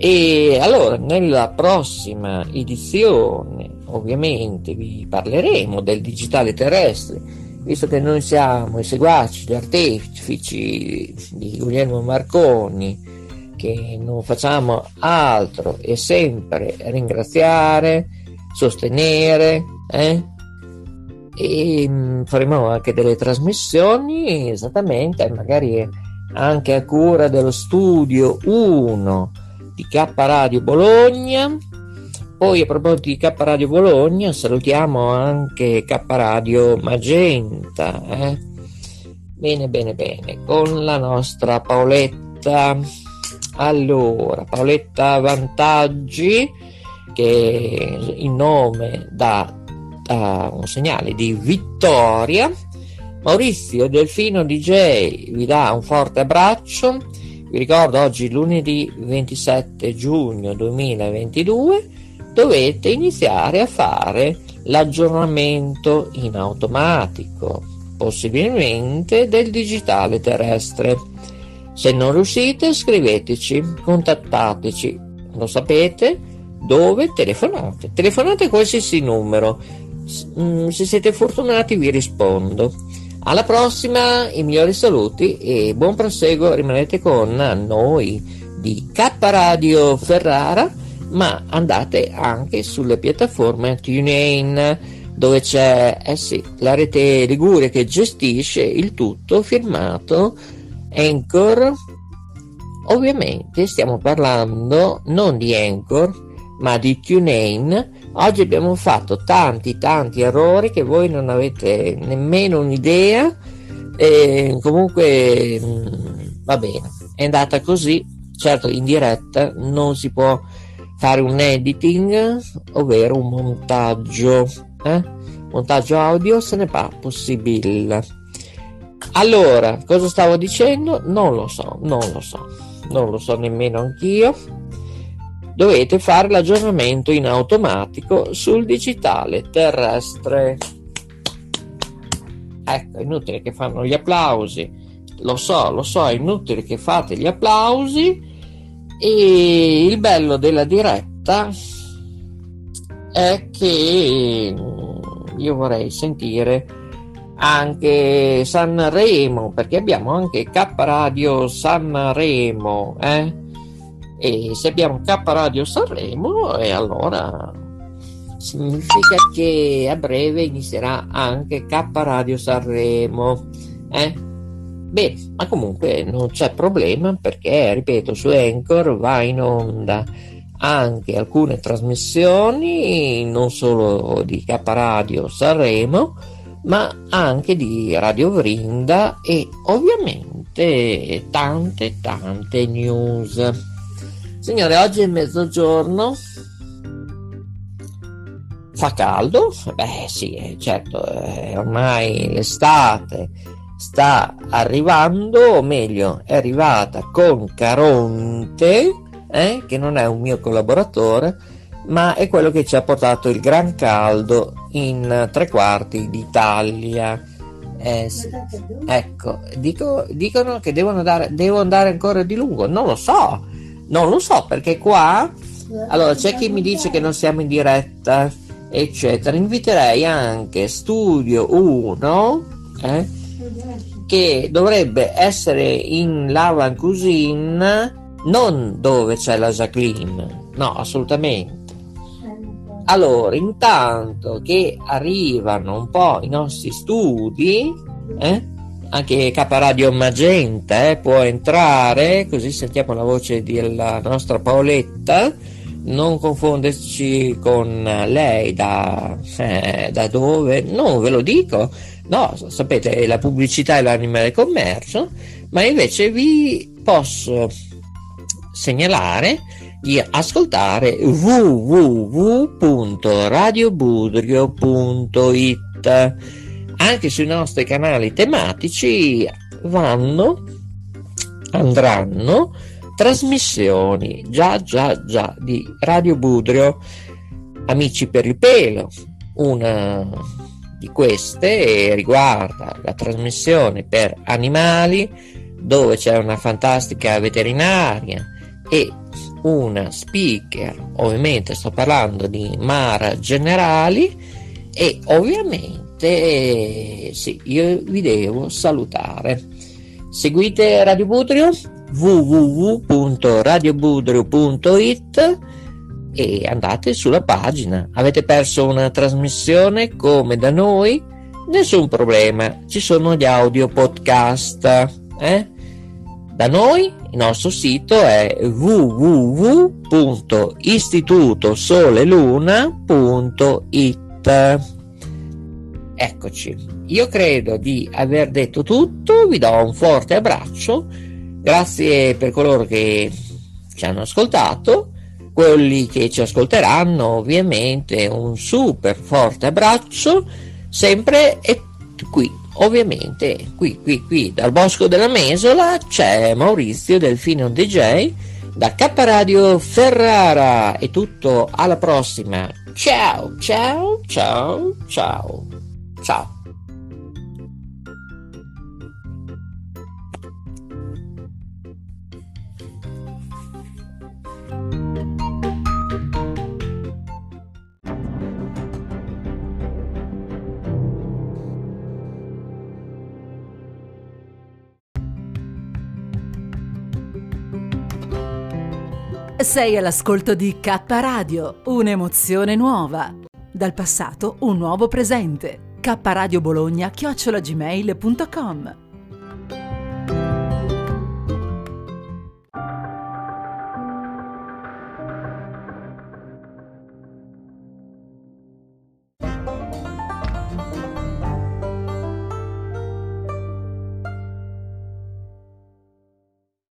e allora, nella prossima edizione, ovviamente, vi parleremo del digitale terrestre, visto che noi siamo i seguaci, gli artefici di Guglielmo Marconi, che non facciamo altro e sempre ringraziare, sostenere, eh? e mm, faremo anche delle trasmissioni esattamente, magari anche a cura dello studio 1 di K Radio Bologna. Poi a proposito di K Radio Bologna salutiamo anche K Radio Magenta. Eh? Bene, bene, bene. Con la nostra Paoletta. Allora, Paoletta Vantaggi, che il nome dà, un segnale di vittoria. Maurizio Delfino DJ vi dà un forte abbraccio vi ricordo oggi lunedì 27 giugno 2022 dovete iniziare a fare l'aggiornamento in automatico, possibilmente del digitale terrestre. Se non riuscite scriveteci, contattateci, lo sapete dove telefonate. Telefonate qualsiasi numero, mm, se siete fortunati vi rispondo. Alla prossima, i migliori saluti e buon proseguo, rimanete con noi di K Radio Ferrara, ma andate anche sulle piattaforme TuneIn dove c'è eh sì, la rete Liguria che gestisce il tutto firmato Anchor. Ovviamente stiamo parlando non di Anchor, ma di TuneIn Oggi abbiamo fatto tanti tanti errori che voi non avete nemmeno un'idea e comunque mm, va bene, è andata così, certo in diretta non si può fare un editing, ovvero un montaggio, eh? montaggio audio se ne fa possibile. Allora, cosa stavo dicendo? Non lo so, non lo so, non lo so nemmeno anch'io dovete fare l'aggiornamento in automatico sul digitale terrestre. Ecco, è inutile che fanno gli applausi, lo so, lo so, è inutile che fate gli applausi e il bello della diretta è che io vorrei sentire anche Sanremo perché abbiamo anche K Radio Sanremo eh? E se abbiamo K Radio Sanremo e allora significa che a breve inizierà anche K Radio Sanremo eh? beh ma comunque non c'è problema perché ripeto su Anchor va in onda anche alcune trasmissioni non solo di K Radio Sanremo ma anche di Radio Vrinda e ovviamente tante tante news Signore, oggi è mezzogiorno fa caldo? Beh sì, eh, certo, eh, ormai l'estate sta arrivando, o meglio, è arrivata con Caronte, eh, che non è un mio collaboratore, ma è quello che ci ha portato il gran caldo in tre quarti d'Italia. Eh, sì. Ecco, dico, dicono che devono andare, devo andare ancora di lungo. Non lo so, non lo so perché qua. Allora, c'è chi mi dice che non siamo in diretta, eccetera. Inviterei anche Studio 1, eh, che dovrebbe essere in Lava Cuisine, non dove c'è la Jacqueline, no, assolutamente. Allora, intanto che arrivano un po' i nostri studi, eh, anche K Radio Magenta eh, può entrare, così sentiamo la voce della nostra Paoletta, non confonderci con lei da, eh, da dove, non ve lo dico, no, sapete, la pubblicità è l'anima del commercio, ma invece vi posso segnalare di ascoltare www.radiobudrio.it anche sui nostri canali tematici vanno andranno trasmissioni già già già di Radio Budrio. Amici per il pelo una di queste riguarda la trasmissione per animali dove c'è una fantastica veterinaria e una speaker, ovviamente sto parlando di Mara Generali e ovviamente sì, io vi devo salutare. Seguite Radio Budrio www.radiobudrio.it e andate sulla pagina. Avete perso una trasmissione come da noi? Nessun problema, ci sono gli audio podcast. Eh? Da noi il nostro sito è www.istitutosoleluna.it. Eccoci, io credo di aver detto tutto, vi do un forte abbraccio, grazie per coloro che ci hanno ascoltato, quelli che ci ascolteranno ovviamente un super forte abbraccio, sempre e qui ovviamente qui, qui, qui dal Bosco della Mesola c'è Maurizio Delfino DJ da K Radio Ferrara. È tutto alla prossima. Ciao ciao ciao ciao ciao Sei all'ascolto di K Radio, un'emozione nuova. Dal passato un nuovo presente. K Radio Bologna chiocciolagmail.com